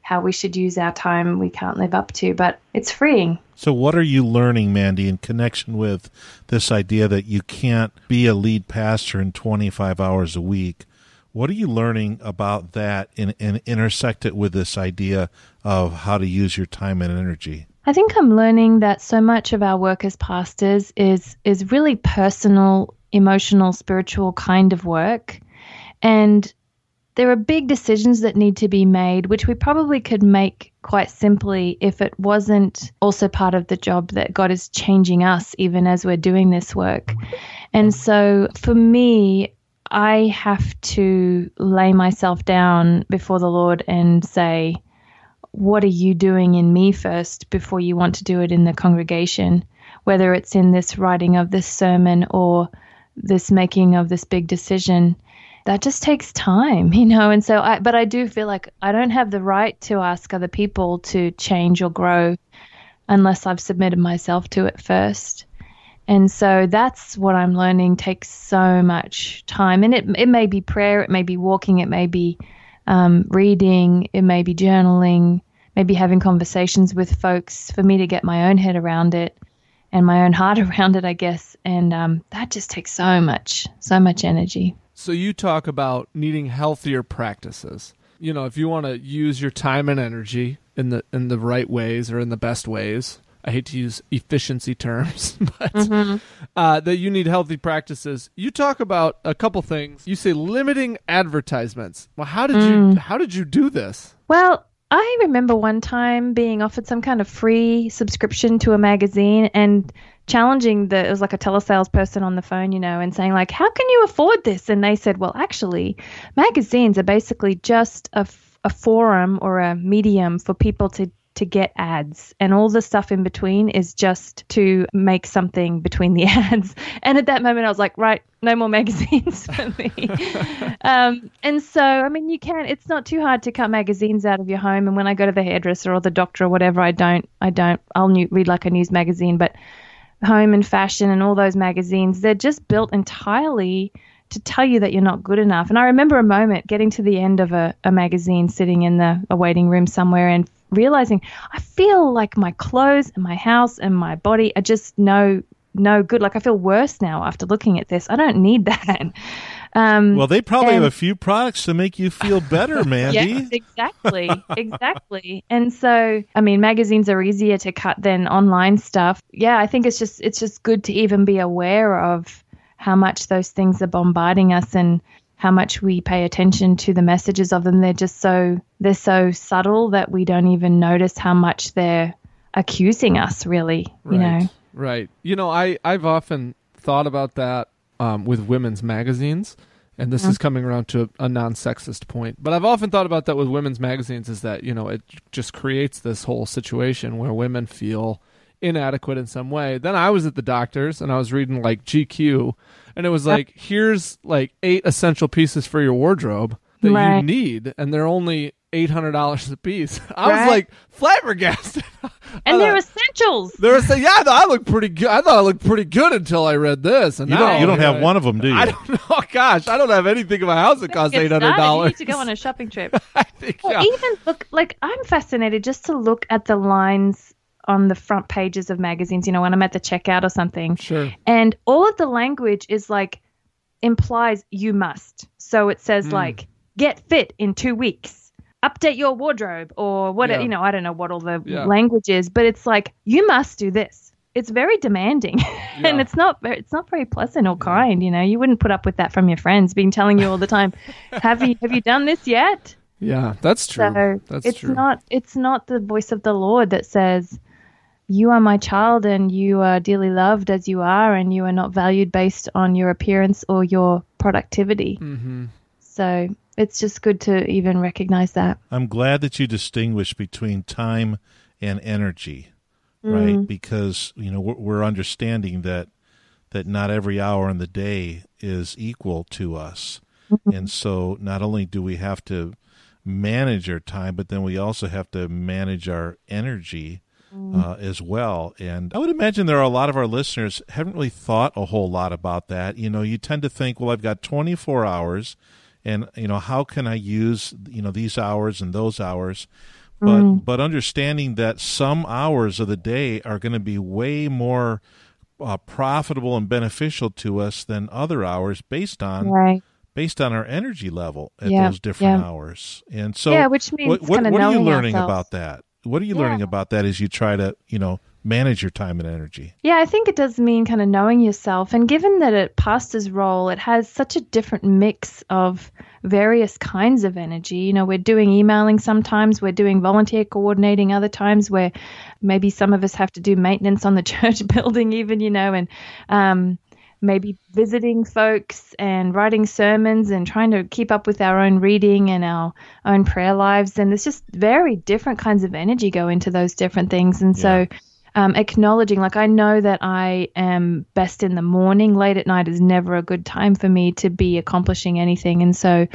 how we should use our time we can't live up to, but it's freeing. So, what are you learning, Mandy, in connection with this idea that you can't be a lead pastor in 25 hours a week? What are you learning about that and, and intersect it with this idea of how to use your time and energy? I think I'm learning that so much of our work as pastors is is really personal, emotional, spiritual kind of work. And there are big decisions that need to be made, which we probably could make quite simply if it wasn't also part of the job that God is changing us even as we're doing this work. And so for me, I have to lay myself down before the Lord and say, what are you doing in me first before you want to do it in the congregation, whether it's in this writing of this sermon or this making of this big decision. That just takes time, you know. And so, I, but I do feel like I don't have the right to ask other people to change or grow unless I've submitted myself to it first. And so that's what I'm learning takes so much time. And it, it may be prayer, it may be walking, it may be um, reading, it may be journaling, maybe having conversations with folks for me to get my own head around it and my own heart around it, I guess. And um, that just takes so much, so much energy. So you talk about needing healthier practices. You know, if you want to use your time and energy in the in the right ways or in the best ways. I hate to use efficiency terms, but uh, that you need healthy practices. You talk about a couple things. You say limiting advertisements. Well, how did you how did you do this? Well, I remember one time being offered some kind of free subscription to a magazine and challenging the it was like a telesales person on the phone, you know, and saying like, "How can you afford this?" And they said, "Well, actually, magazines are basically just a, f- a forum or a medium for people to to get ads and all the stuff in between is just to make something between the ads and at that moment i was like right no more magazines for me um, and so i mean you can it's not too hard to cut magazines out of your home and when i go to the hairdresser or the doctor or whatever i don't i don't i'll new, read like a news magazine but home and fashion and all those magazines they're just built entirely to tell you that you're not good enough. And I remember a moment getting to the end of a, a magazine, sitting in the a waiting room somewhere, and realizing I feel like my clothes and my house and my body are just no no good. Like I feel worse now after looking at this. I don't need that. Um, Well, they probably have a few products to make you feel better, Mandy. Yes, exactly, exactly. And so, I mean, magazines are easier to cut than online stuff. Yeah, I think it's just it's just good to even be aware of how much those things are bombarding us and how much we pay attention to the messages of them. They're just so they're so subtle that we don't even notice how much they're accusing us. Really, you right. know. Right. You know, I I've often thought about that um, with women's magazines, and this is coming around to a non-sexist point. But I've often thought about that with women's magazines is that you know it just creates this whole situation where women feel inadequate in some way. Then I was at the doctor's and I was reading like GQ, and it was like here's like eight essential pieces for your wardrobe that you need, and they're only. Eight hundred dollars a piece. I was like flabbergasted. And I they're thought- essentials. They're saying, "Yeah, I thought I looked pretty good. I thought I looked pretty good until I read this." And You don't, you don't have one of them, do you? I don't know. Oh, gosh, I don't have anything in my house that costs eight hundred started. You dollars. need to go on a shopping trip. I think, Or yeah. even look like I'm fascinated just to look at the lines on the front pages of magazines, you know, when I'm at the checkout or something. Sure. And all of the language is like implies you must. So it says hmm. like get fit in 2 weeks. Update your wardrobe or what Yeah. you know, I don't know what all the Yeah. language is, but it's like you must do this. It's very demanding. and it's not very, it's not very pleasant or kind, you know. You wouldn't put up with that from your friends being telling you all the time, "Have you have you done this yet?" Yeah, that's true. So that's it's true. not it's not the voice of the Lord that says, "You are my child, and you are dearly loved as you are, and you are not valued based on your appearance or your productivity." mm-hmm. So it's just good to even recognize that. I'm glad that you distinguish between time and energy, right? Mm. Because you know we're, we're understanding that that not every hour in the day is equal to us, Mm-hmm. and so not only do we have to manage our time, but then we also have to manage our energy. Mm. Uh, as well, and I would imagine there are a lot of our listeners haven't really thought a whole lot about that. You know, you tend to think, well, I've got 24 hours, and you know, how can I use you know these hours and those hours? but but understanding that some hours of the day are going to be way more uh, profitable and beneficial to us than other hours based on Right. based on our energy level at Yeah, those different yeah. hours. And so, Yeah, which means what, what, what are you learning ourselves. about that? What are you Yeah. learning about that as you try to you know manage your time and energy? Yeah, I think it does mean kind of knowing yourself. And given that a pastor's role, it has such a different mix of various kinds of energy. You know, we're doing emailing sometimes, we're doing volunteer coordinating other times, where maybe some of us have to do maintenance on the church building, even, you know, and um, maybe visiting folks and writing sermons and trying to keep up with our own reading and our own prayer lives. And there's just very different kinds of energy go into those different things. And so, um, acknowledging, like, I know that I am best in the morning. Late at night is never a good time for me to be accomplishing anything. And so,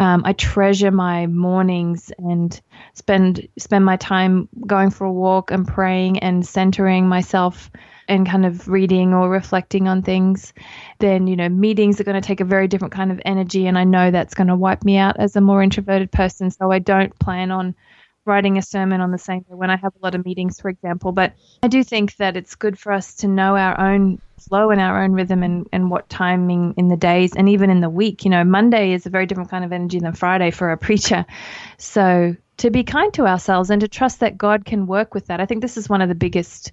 um, I treasure my mornings and spend spend my time going for a walk and praying and centering myself and kind of reading or reflecting on things, then, you know, meetings are going to take a very different kind of energy. And I know that's going to wipe me out as a more introverted person. So I don't plan on writing a sermon on the same day when I have a lot of meetings, for example. But I do think that it's good for us to know our own flow and our own rhythm and, and what timing in the days and even in the week. You know, Monday is a very different kind of energy than Friday for a preacher. So to be kind to ourselves and to trust that God can work with that. I think this is one of the biggest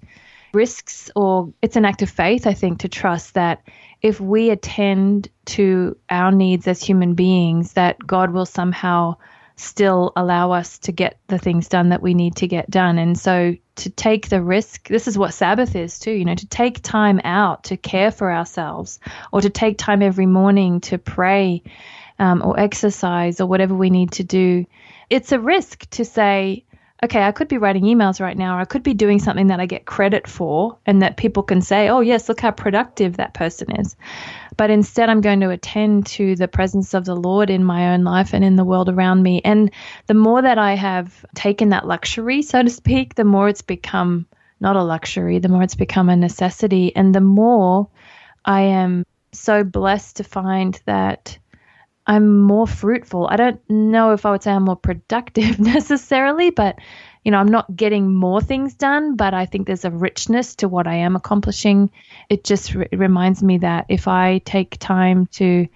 risks, or it's an act of faith, I think, to trust that if we attend to our needs as human beings, that God will somehow still allow us to get the things done that we need to get done. And so to take the risk, this is what Sabbath is too, you know, to take time out to care for ourselves or to take time every morning to pray um, or exercise or whatever we need to do. It's a risk to say, okay, I could be writing emails right now, or I could be doing something that I get credit for and that people can say, oh, yes, look how productive that person is. But instead, I'm going to attend to the presence of the Lord in my own life and in the world around me. And the more that I have taken that luxury, so to speak, the more it's become not a luxury, the more it's become a necessity. And the more I am so blessed to find that I'm more fruitful. I don't know if I would say I'm more productive necessarily, but you know, I'm not getting more things done, but I think there's a richness to what I am accomplishing. It just re- reminds me that if I take time to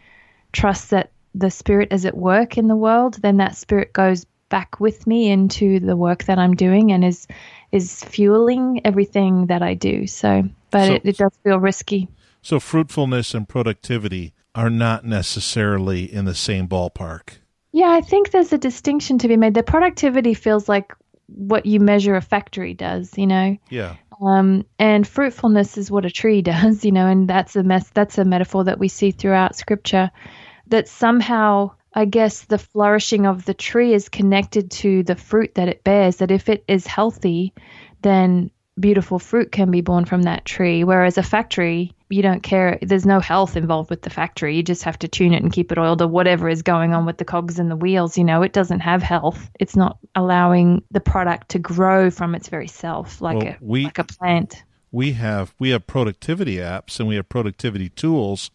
trust that the Spirit is at work in the world, then that Spirit goes back with me into the work that I'm doing and is is fueling everything that I do. So, but So- it, it does feel risky. So fruitfulness and productivity are not necessarily in the same ballpark. Yeah, I think there's a distinction to be made. The productivity feels like what you measure a factory does, you know. Yeah. Um, and fruitfulness is what a tree does, you know, and that's a mess. That's a metaphor that we see throughout Scripture. That somehow, I guess, the flourishing of the tree is connected to the fruit that it bears. That if it is healthy, then beautiful fruit can be born from that tree. Whereas a factory, you don't care. There's no health involved with the factory. You just have to tune it and keep it oiled or whatever is going on with the cogs and the wheels. You know, it doesn't have health. It's not allowing the product to grow from its very self, like Well, a we- like a plant. we have we have productivity apps and we have productivity tools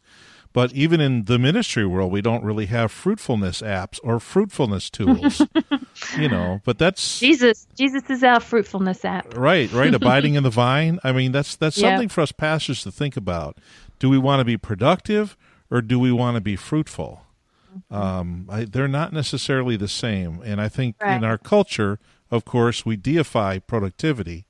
but even in the ministry world we don't really have fruitfulness apps or fruitfulness tools you know but that's Jesus, Jesus is our fruitfulness app. right right abiding in the vine. I mean that's that's something for us pastors to think about. Do we want to be productive or do we want to be fruitful? Um, I, they're not necessarily the same and i think in our culture of course we deify productivity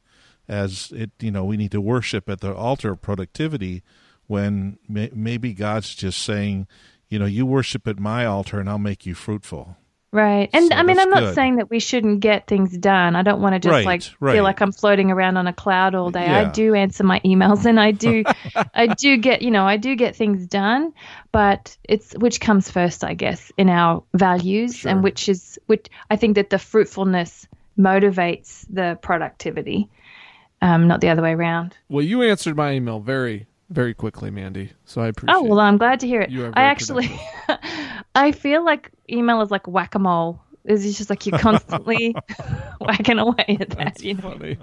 as it you know we need to worship at the altar of productivity when may, maybe god's just saying you know you worship at my altar and i'll make you fruitful Right. And So I mean, I'm not good. saying that we shouldn't get things done. I don't want to just Right, like right. feel like I'm floating around on a cloud all day. I do answer my emails and I do, I do get, you know, I do get things done, but it's which comes first, I guess, in our values Sure. and which is, which I think that the fruitfulness motivates the productivity, um, not the other way around. Well, you answered my email very, very quickly, Mandy. So I oh, appreciate. Oh well, I'm glad to hear it. I actually, I feel like email is like whack a mole. It's just like you're constantly whacking away at that. You know? funny.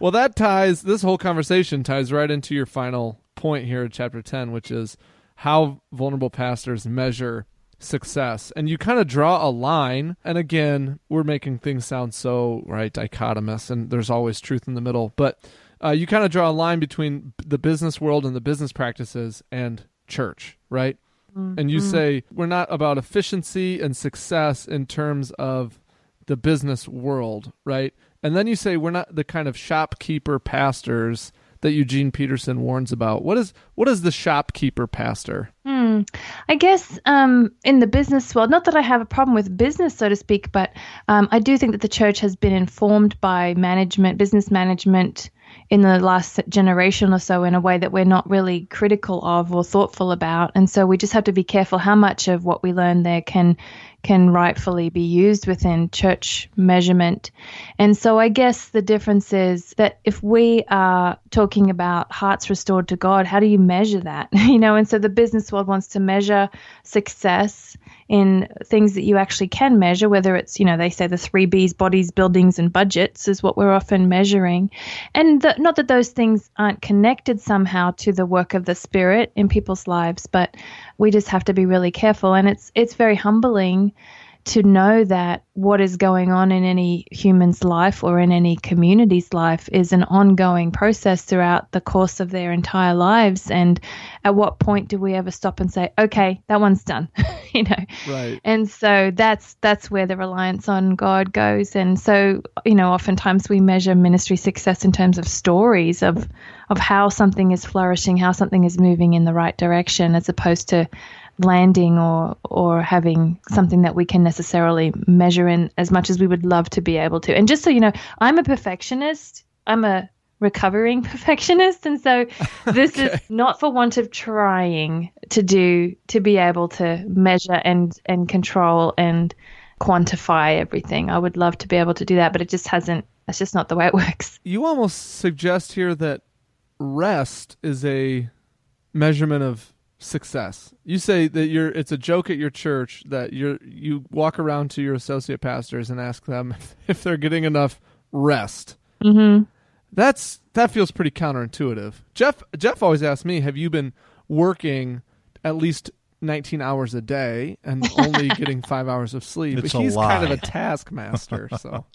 Well, that ties this whole conversation ties right into your final point here in chapter 10, which is how vulnerable pastors measure success. And you kind of draw a line. And again, we're making things sound so right dichotomous, and there's always truth in the middle. But uh, you kind of draw a line between the business world and the business practices and church, right? And you say we're not about efficiency and success in terms of the business world, right? And then you say we're not the kind of shopkeeper pastors that Eugene Peterson warns about. What is what is the shopkeeper pastor? Hmm. I guess um, in the business world, not that I have a problem with business, so to speak, but um, I do think that the church has been informed by management, business management, in the last generation or so in a way that we're not really critical of or thoughtful about. And so we just have to be careful how much of what we learn there can can rightfully be used within church measurement. And so I guess the difference is that if we are talking about hearts restored to God, how do you measure that? You know, and so the business world wants to measure success in things that you actually can measure, whether it's, you know, they say the three B's, bodies, buildings, and budgets is what we're often measuring. And the, not that those things aren't connected somehow to the work of the Spirit in people's lives, but we just have to be really careful. And it's it's very humbling to know that what is going on in any human's life or in any community's life is an ongoing process throughout the course of their entire lives. And at what point do we ever stop and say, okay, that one's done? you know, Right. and so that's that's where the reliance on God goes. And so, you know, oftentimes we measure ministry success in terms of stories of of how something is flourishing, how something is moving in the right direction, as opposed to landing or or having something that we can necessarily measure in as much as we would love to be able to. And just so you know, I'm a perfectionist. I'm a recovering perfectionist and so this is not for want of trying to do to be able to measure and and control and quantify everything i would love to be able to do that but it just hasn't that's just not the way it works You almost suggest here that rest is a measurement of success. You say that you're it's a joke at your church that you're you walk around to your associate pastors and ask them if they're getting enough rest. mm-hmm. That's that feels pretty counterintuitive. Jeff Jeff always asks me, "Have you been working at least 19 hours a day and only getting 5 hours of sleep?" It's but a he's kind of a taskmaster, so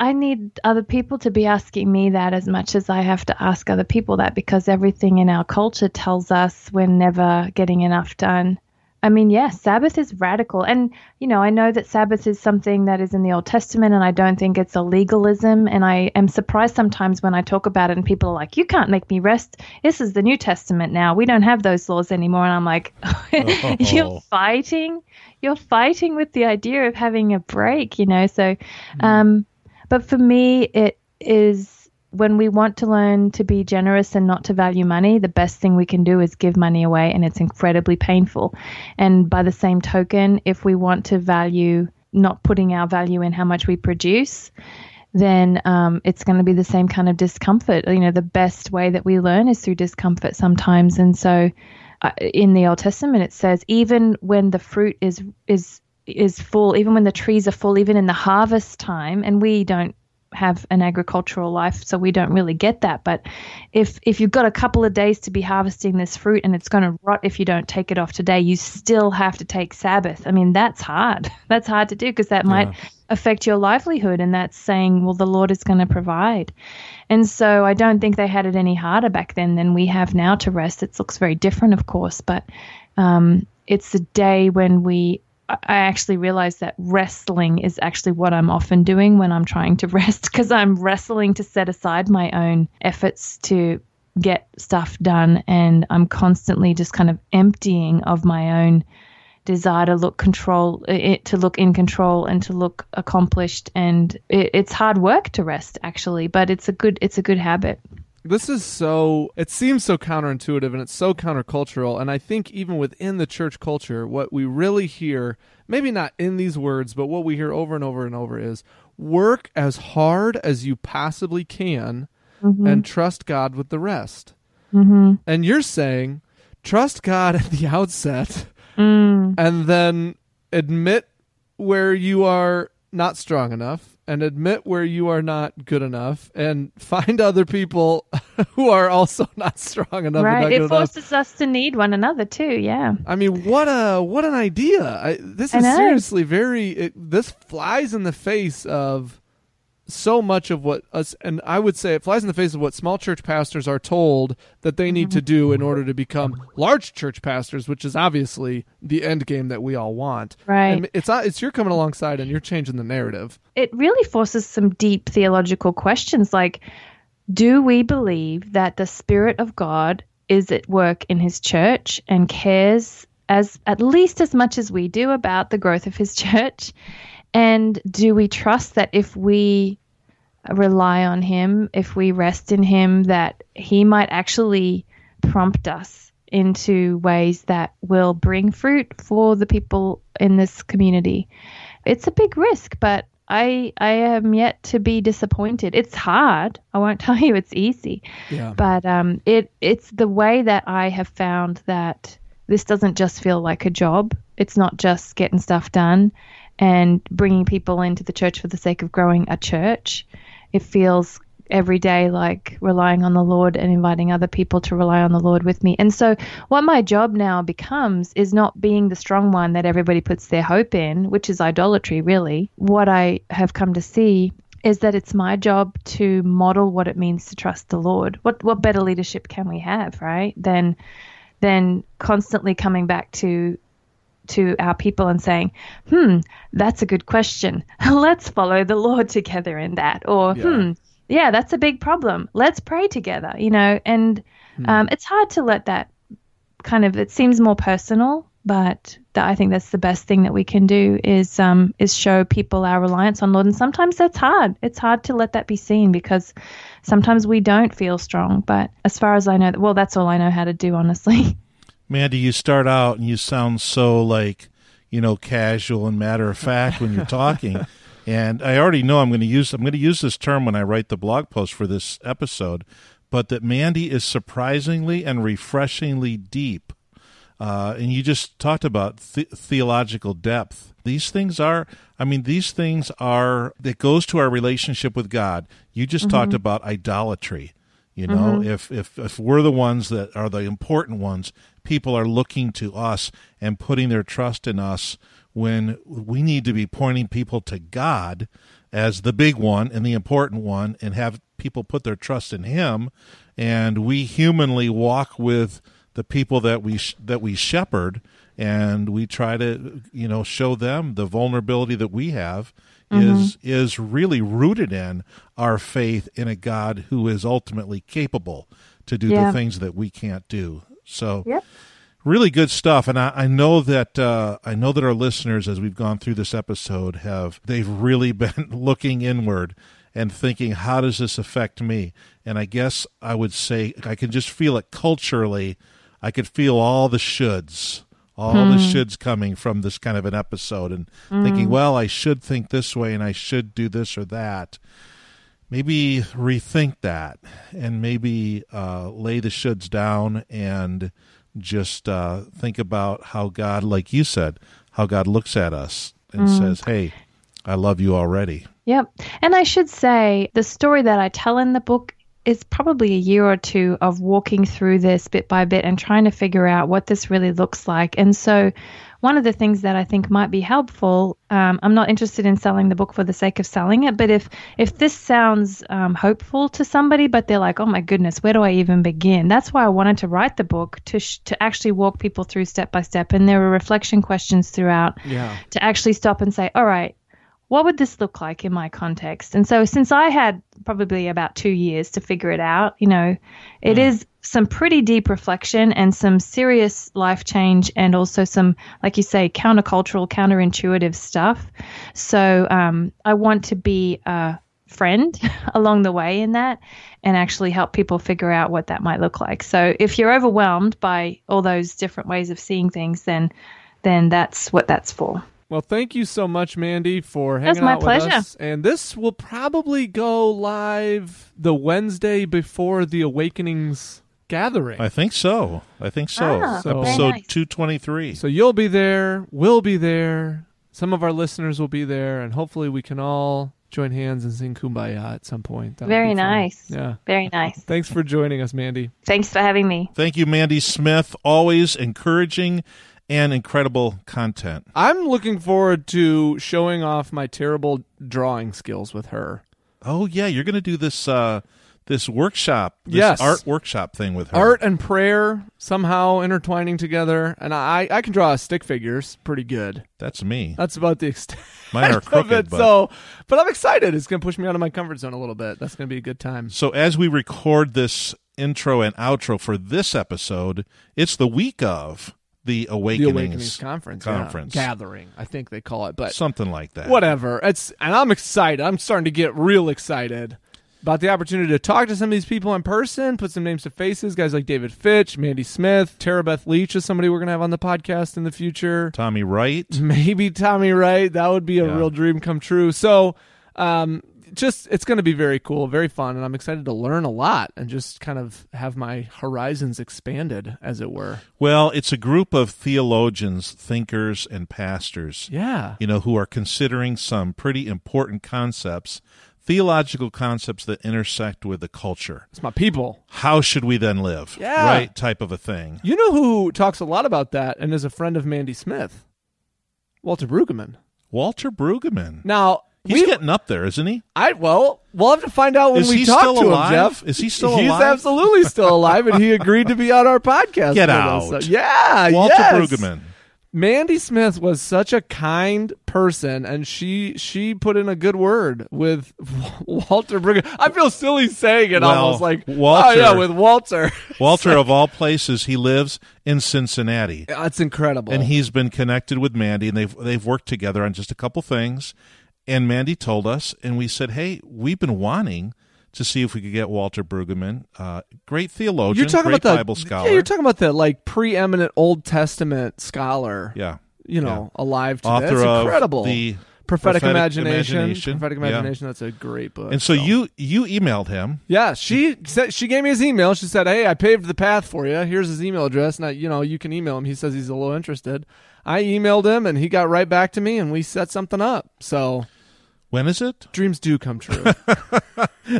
I need other people to be asking me that as much as I have to ask other people that because everything in our culture tells us we're never getting enough done. I mean, yes, Sabbath is radical. And, you know, I know that Sabbath is something that is in the Old Testament, and I don't think it's a legalism. And I am surprised sometimes when I talk about it and people are like, you can't make me rest. This is the New Testament now. We don't have those laws anymore. And I'm like, oh. you're fighting. You're fighting with the idea of having a break, you know? So, mm. um, but for me, it is when we want to learn to be generous and not to value money, the best thing we can do is give money away, and it's incredibly painful. And by the same token, if we want to value not putting our value in how much we produce, then um, it's going to be the same kind of discomfort. You know, the best way that we learn is through discomfort sometimes. And so, uh, in the Old Testament, it says even when the fruit is is is full, even when the trees are full, even in the harvest time, and we don't have an agricultural life, so we don't really get that. But if if you've got a couple of days to be harvesting this fruit and it's going to rot if you don't take it off today, you still have to take Sabbath. I mean, that's hard. That's hard to do because that might yeah. affect your livelihood, and that's saying, well, the Lord is going to provide. And so I don't think they had it any harder back then than we have now to rest. It looks very different, of course, but um, it's a day when we I actually realized that wrestling is actually what I'm often doing when I'm trying to rest because I'm wrestling to set aside my own efforts to get stuff done and I'm constantly just kind of emptying of my own desire to look control it to look in control and to look accomplished and it, it's hard work to rest actually but it's a good it's a good habit this is so it seems so counterintuitive and it's so countercultural and i think even within the church culture what we really hear maybe not in these words but what we hear over and over and over is work as hard as you possibly can mm-hmm. and trust god with the rest mm-hmm. and you're saying trust god at the outset mm. and then admit where you are not strong enough and admit where you are not good enough and find other people who are also not strong enough. Right. It forces enough. us to need one another too. Yeah. I mean, what a what an idea. I, this is seriously very. It, this flies in the face of so much of what us and I would say it flies in the face of what small church pastors are told that they need to mm-hmm. do in order to become large church pastors, which is obviously the end game that we all want. Right. And it's not, it's you're coming alongside and you're changing the narrative. It really forces some deep theological questions like do we believe that the spirit of God is at work in his church and cares as at least as much as we do about the growth of his church? And do we trust that if we rely on Him, if we rest in Him, that He might actually prompt us into ways that will bring fruit for the people in this community? It's a big risk, but I I am yet to be disappointed. It's hard. I won't tell you it's easy. Yeah. But um, it it's the way that I have found that this doesn't just feel like a job. It's not just getting stuff done and bringing people into the church for the sake of growing a church. It feels every day like relying on the Lord and inviting other people to rely on the Lord with me. And so, what my job now becomes is not being the strong one that everybody puts their hope in, which is idolatry, really. What I have come to see is that it's my job to model what it means to trust the Lord. What what better leadership can we have, right? Than than constantly coming back to to our people and saying, hmm, that's a good question. Let's follow the Lord together in that. Or, yeah. hmm, yeah, that's a big problem. Let's pray together, you know. And hmm. um, it's hard to let that kind of, it seems more personal. But I think that's the best thing that we can do is um, is show people our reliance on Lord, and sometimes that's hard. It's hard to let that be seen because sometimes we don't feel strong. But as far as I know, well, that's all I know how to do, honestly. Mandy, you start out and you sound so like, you know, casual and matter of fact when you're talking. and I already know I'm going to use I'm going to use this term when I write the blog post for this episode, but that Mandy is surprisingly and refreshingly deep. Uh, and you just talked about th- theological depth. These things are, I mean, these things are, it goes to our relationship with God. You just mm-hmm. talked about idolatry. You know, mm-hmm. if, if if we're the ones that are the important ones, people are looking to us and putting their trust in us when we need to be pointing people to God. as the big one and the important one and have people put their trust in him and we humanly walk with the people that we sh- that we shepherd and we try to you know show them the vulnerability that we have is mm-hmm. is really rooted in our faith in a God who is ultimately capable to do Yeah. the things that we can't do. So Yep. really good stuff. And I, I know that uh, i know that our listeners as we've gone through this episode have they've really been looking inward and thinking how does this affect me? And i guess i would say i can just feel it culturally. I could feel all the shoulds all the shoulds coming from this kind of an episode and thinking well i should think this way and i should do this or that maybe rethink that and maybe uh, lay the shoulds down and just uh, think about how God, like you said, how God looks at us and says, "Hey, I love you already." Yep. And I should say the story that I tell in the book is probably a year or two of walking through this bit by bit and trying to figure out what this really looks like. And so, one of the things that I think might be helpful, um, I'm not interested in selling the book for the sake of selling it, but if if this sounds um, hopeful to somebody, but they're like, oh my goodness, where do I even begin? That's why I wanted to write the book to sh- to actually walk people through step by step, and there were reflection questions throughout Yeah. to actually stop and say, all right, what would this look like in my context? And so, since I had probably about two years to figure it out, you know, it is some pretty deep reflection and some serious life change, and also some, like you say, countercultural, counterintuitive stuff. So, um, I want to be a friend along the way in that and actually help people figure out what that might look like. So, if you're overwhelmed by all those different ways of seeing things, then then that's what that's for. Well, thank you so much, Mandy, for That's hanging my out with pleasure. us. And this will probably go live the Wednesday before the Awakenings gathering. I think so. I think so. Ah, very Episode nice. two twenty three. So you'll be there, we'll be there, some of our listeners will be there, and hopefully we can all join hands and sing Kumbaya at some point. That would Very be fun. nice. Yeah. Very nice. Thanks for joining us, Mandy. Thanks for having me. Thank you, Mandy Smith. Always encouraging and incredible content. I'm looking forward to showing off my terrible drawing skills with her. Oh yeah, you're going to do this uh, this workshop, this Yes. art workshop thing with her. Art and prayer somehow intertwining together, and I I can draw stick figures pretty good. That's me. That's about the extent Mine are of crooked, it. but So, but I'm excited. It's going to push me out of my comfort zone a little bit. That's going to be a good time. So as we record this intro and outro for this episode, it's the week of the The Awakenings, Awakenings conference, yeah. gathering, I think they call it, but something like that. whatever. It's and I'm excited. I'm starting to get real excited about the opportunity to talk to some of these people in person, put some names to faces. Guys like David Fitch, Mandy Smith, Tara Beth Leach is somebody we're going to have on the podcast in the future. Tommy Wright. Maybe Tommy Wright. That would be a Yeah. real dream come true. So, um, just it's going to be very cool, very fun, and I'm excited to learn a lot and just kind of have my horizons expanded, as it were. Well, it's a group of theologians, thinkers, and pastors. Yeah. You know, who are considering some pretty important concepts, theological concepts that intersect with the culture. It's my people. How should we then live? Yeah. Right? Type of a thing. You know who talks a lot about that and is a friend of Mandy Smith? Walter Brueggemann. Walter Brueggemann. Now, He's we, getting up there, isn't he? I well, we'll have to find out when Is we he talk still to alive? him, Jeff. Is he still alive? He's alive? absolutely still alive, and he agreed to be on our podcast. Get us. out. So- yeah, Walter yes. Brueggemann. Mandy Smith was such a kind person, and she she put in a good word with Walter Brueggemann. I feel silly saying it, Well, almost like Walter- Oh yeah, with Walter. Walter, of all places, he lives in Cincinnati. That's incredible. and he's been connected with Mandy, and they've they've worked together on just a couple things. And Mandy told us, and we said, "Hey, we've been wanting to see if we could get Walter Brueggemann, uh, great theologian, you're talking great about the Bible scholar, Yeah, you're talking about the like preeminent Old Testament scholar. yeah, you know, alive today. author That's of incredible. the prophetic, Prophetic imagination. Imagination. Prophetic Yeah. imagination. That's a great book. And so you you emailed him. Yeah, she said she gave me his email. She said, "Hey, I paved the path for you. Here's his email address. Now, you know, you can email him. He says he's a little interested." I emailed him, and he got right back to me, and we set something up. So When is it? dreams do come true.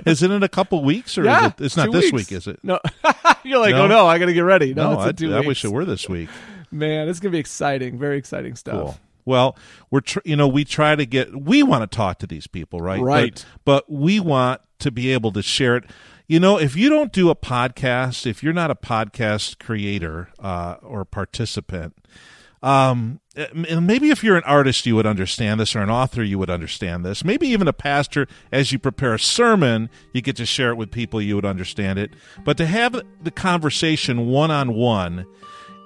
Is it in a couple weeks or yeah, is it, it's not this weeks. week? Is it? No, you're like, No? oh no, I got to get ready. No, No, it's in two I, I wish it were this week. Man, it's gonna be exciting. Very exciting stuff. Cool. Well, we're tr- you know we try to get we want to talk to these people, right? Right. But, but we want to be able to share it. You know, if you don't do a podcast, if you're not a podcast creator uh, or participant, um, and maybe if you're an artist, you would understand this, or an author, you would understand this. Maybe even a pastor, as you prepare a sermon, you get to share it with people, you would understand it. But to have the conversation one on one,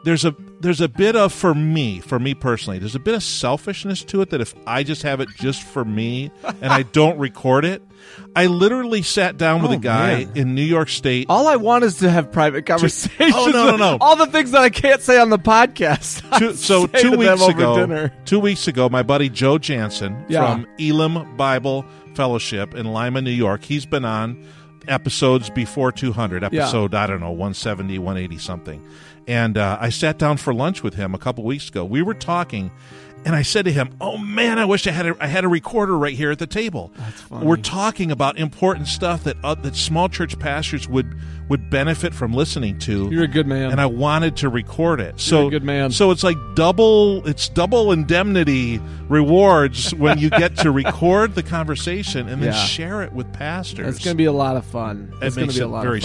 there's a there's a bit of for me for me personally there's a bit of selfishness to it that if i just have it just for me and i don't record it i literally sat down with Oh, a guy man. in new york state All I want is to have private conversations. Oh, no, no, no. All the things that I can't say on the podcast. two, so two weeks ago, dinner. two weeks ago, my buddy Joe Jansen Yeah. from Elim Bible Fellowship in Lima, New York, he's been on episodes before 200, episode, I don't know, 170, 180 something. And uh, I sat down for lunch with him a couple weeks ago. We were talking, and I said to him, "Oh man, I wish I had a, I had a recorder right here at the table." We're talking about important stuff that uh, that small church pastors would would benefit from listening to You're a good man. and I wanted to record it. So a good man. So it's like double. It's double indemnity rewards when you get to record the conversation and then Yeah. share it with pastors. It's going to be a lot of fun. it It's going makes to be it a lot very of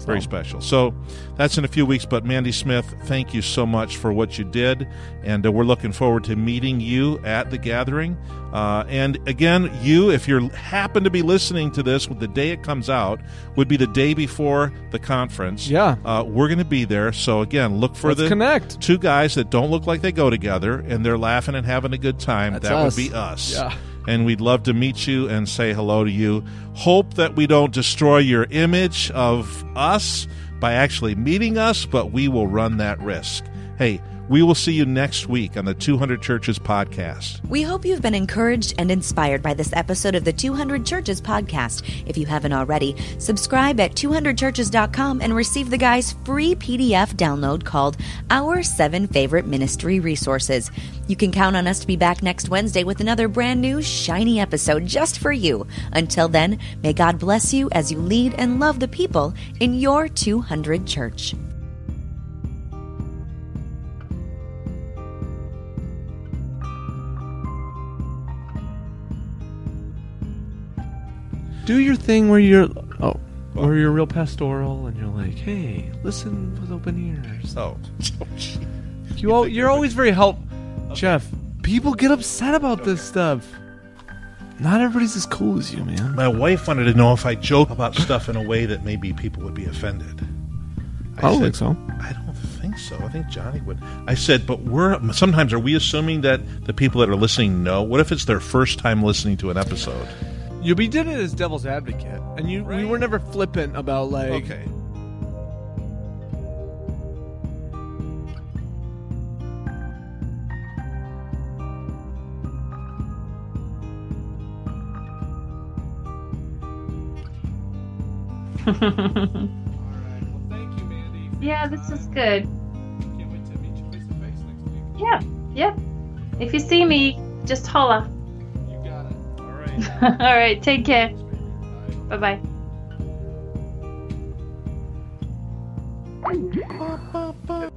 special. Very special. So that's in a few weeks. But Mandy Smith, thank you so much for what you did, and uh, we're looking forward to meeting you at the gathering. Uh, and again, you, if you happen to be listening to this, the day it comes out would be the day before the conference. Yeah. uh, we're going to be there. So again, look for Let's the connect. two guys that don't look like they go together, and they're laughing and having a good time. That's that us. would be us Yeah. And we'd love to meet you and say hello to you. Hope that we don't destroy your image of us by actually meeting us, but we will run that risk. Hey, we will see you next week on the 200 Churches podcast. We hope you've been encouraged and inspired by this episode of the 200 Churches podcast. If you haven't already, subscribe at 200churches.com and receive the guy's free PDF download called Our 7 Favorite Ministry Resources. You can count on us to be back next Wednesday with another brand new, shiny episode just for you. Until then, may God bless you as you lead and love the people in your 200 church. Do your thing where you're oh, oh, where you're real pastoral and you're like, hey, listen with open ears. Oh, oh You al- you're always very help, Jeff. People get upset about this stuff. Not everybody's as cool as you, man. my wife wanted to know if I joke about stuff in a way that maybe people would be offended. I don't think so. I don't think so. I think Johnny would. I said, but we're sometimes are we assuming that the people that are listening know? What if it's their first time listening to an episode? You be did it as devil's advocate, and you we were never flippant about like. Okay. All right. Well, thank you, Mandy. Yeah, this is good. Can't wait to meet you face to face next week. Yeah, yep. If you see me, just holla. All right, take care. Bye. Bye bye. Ba, ba, ba.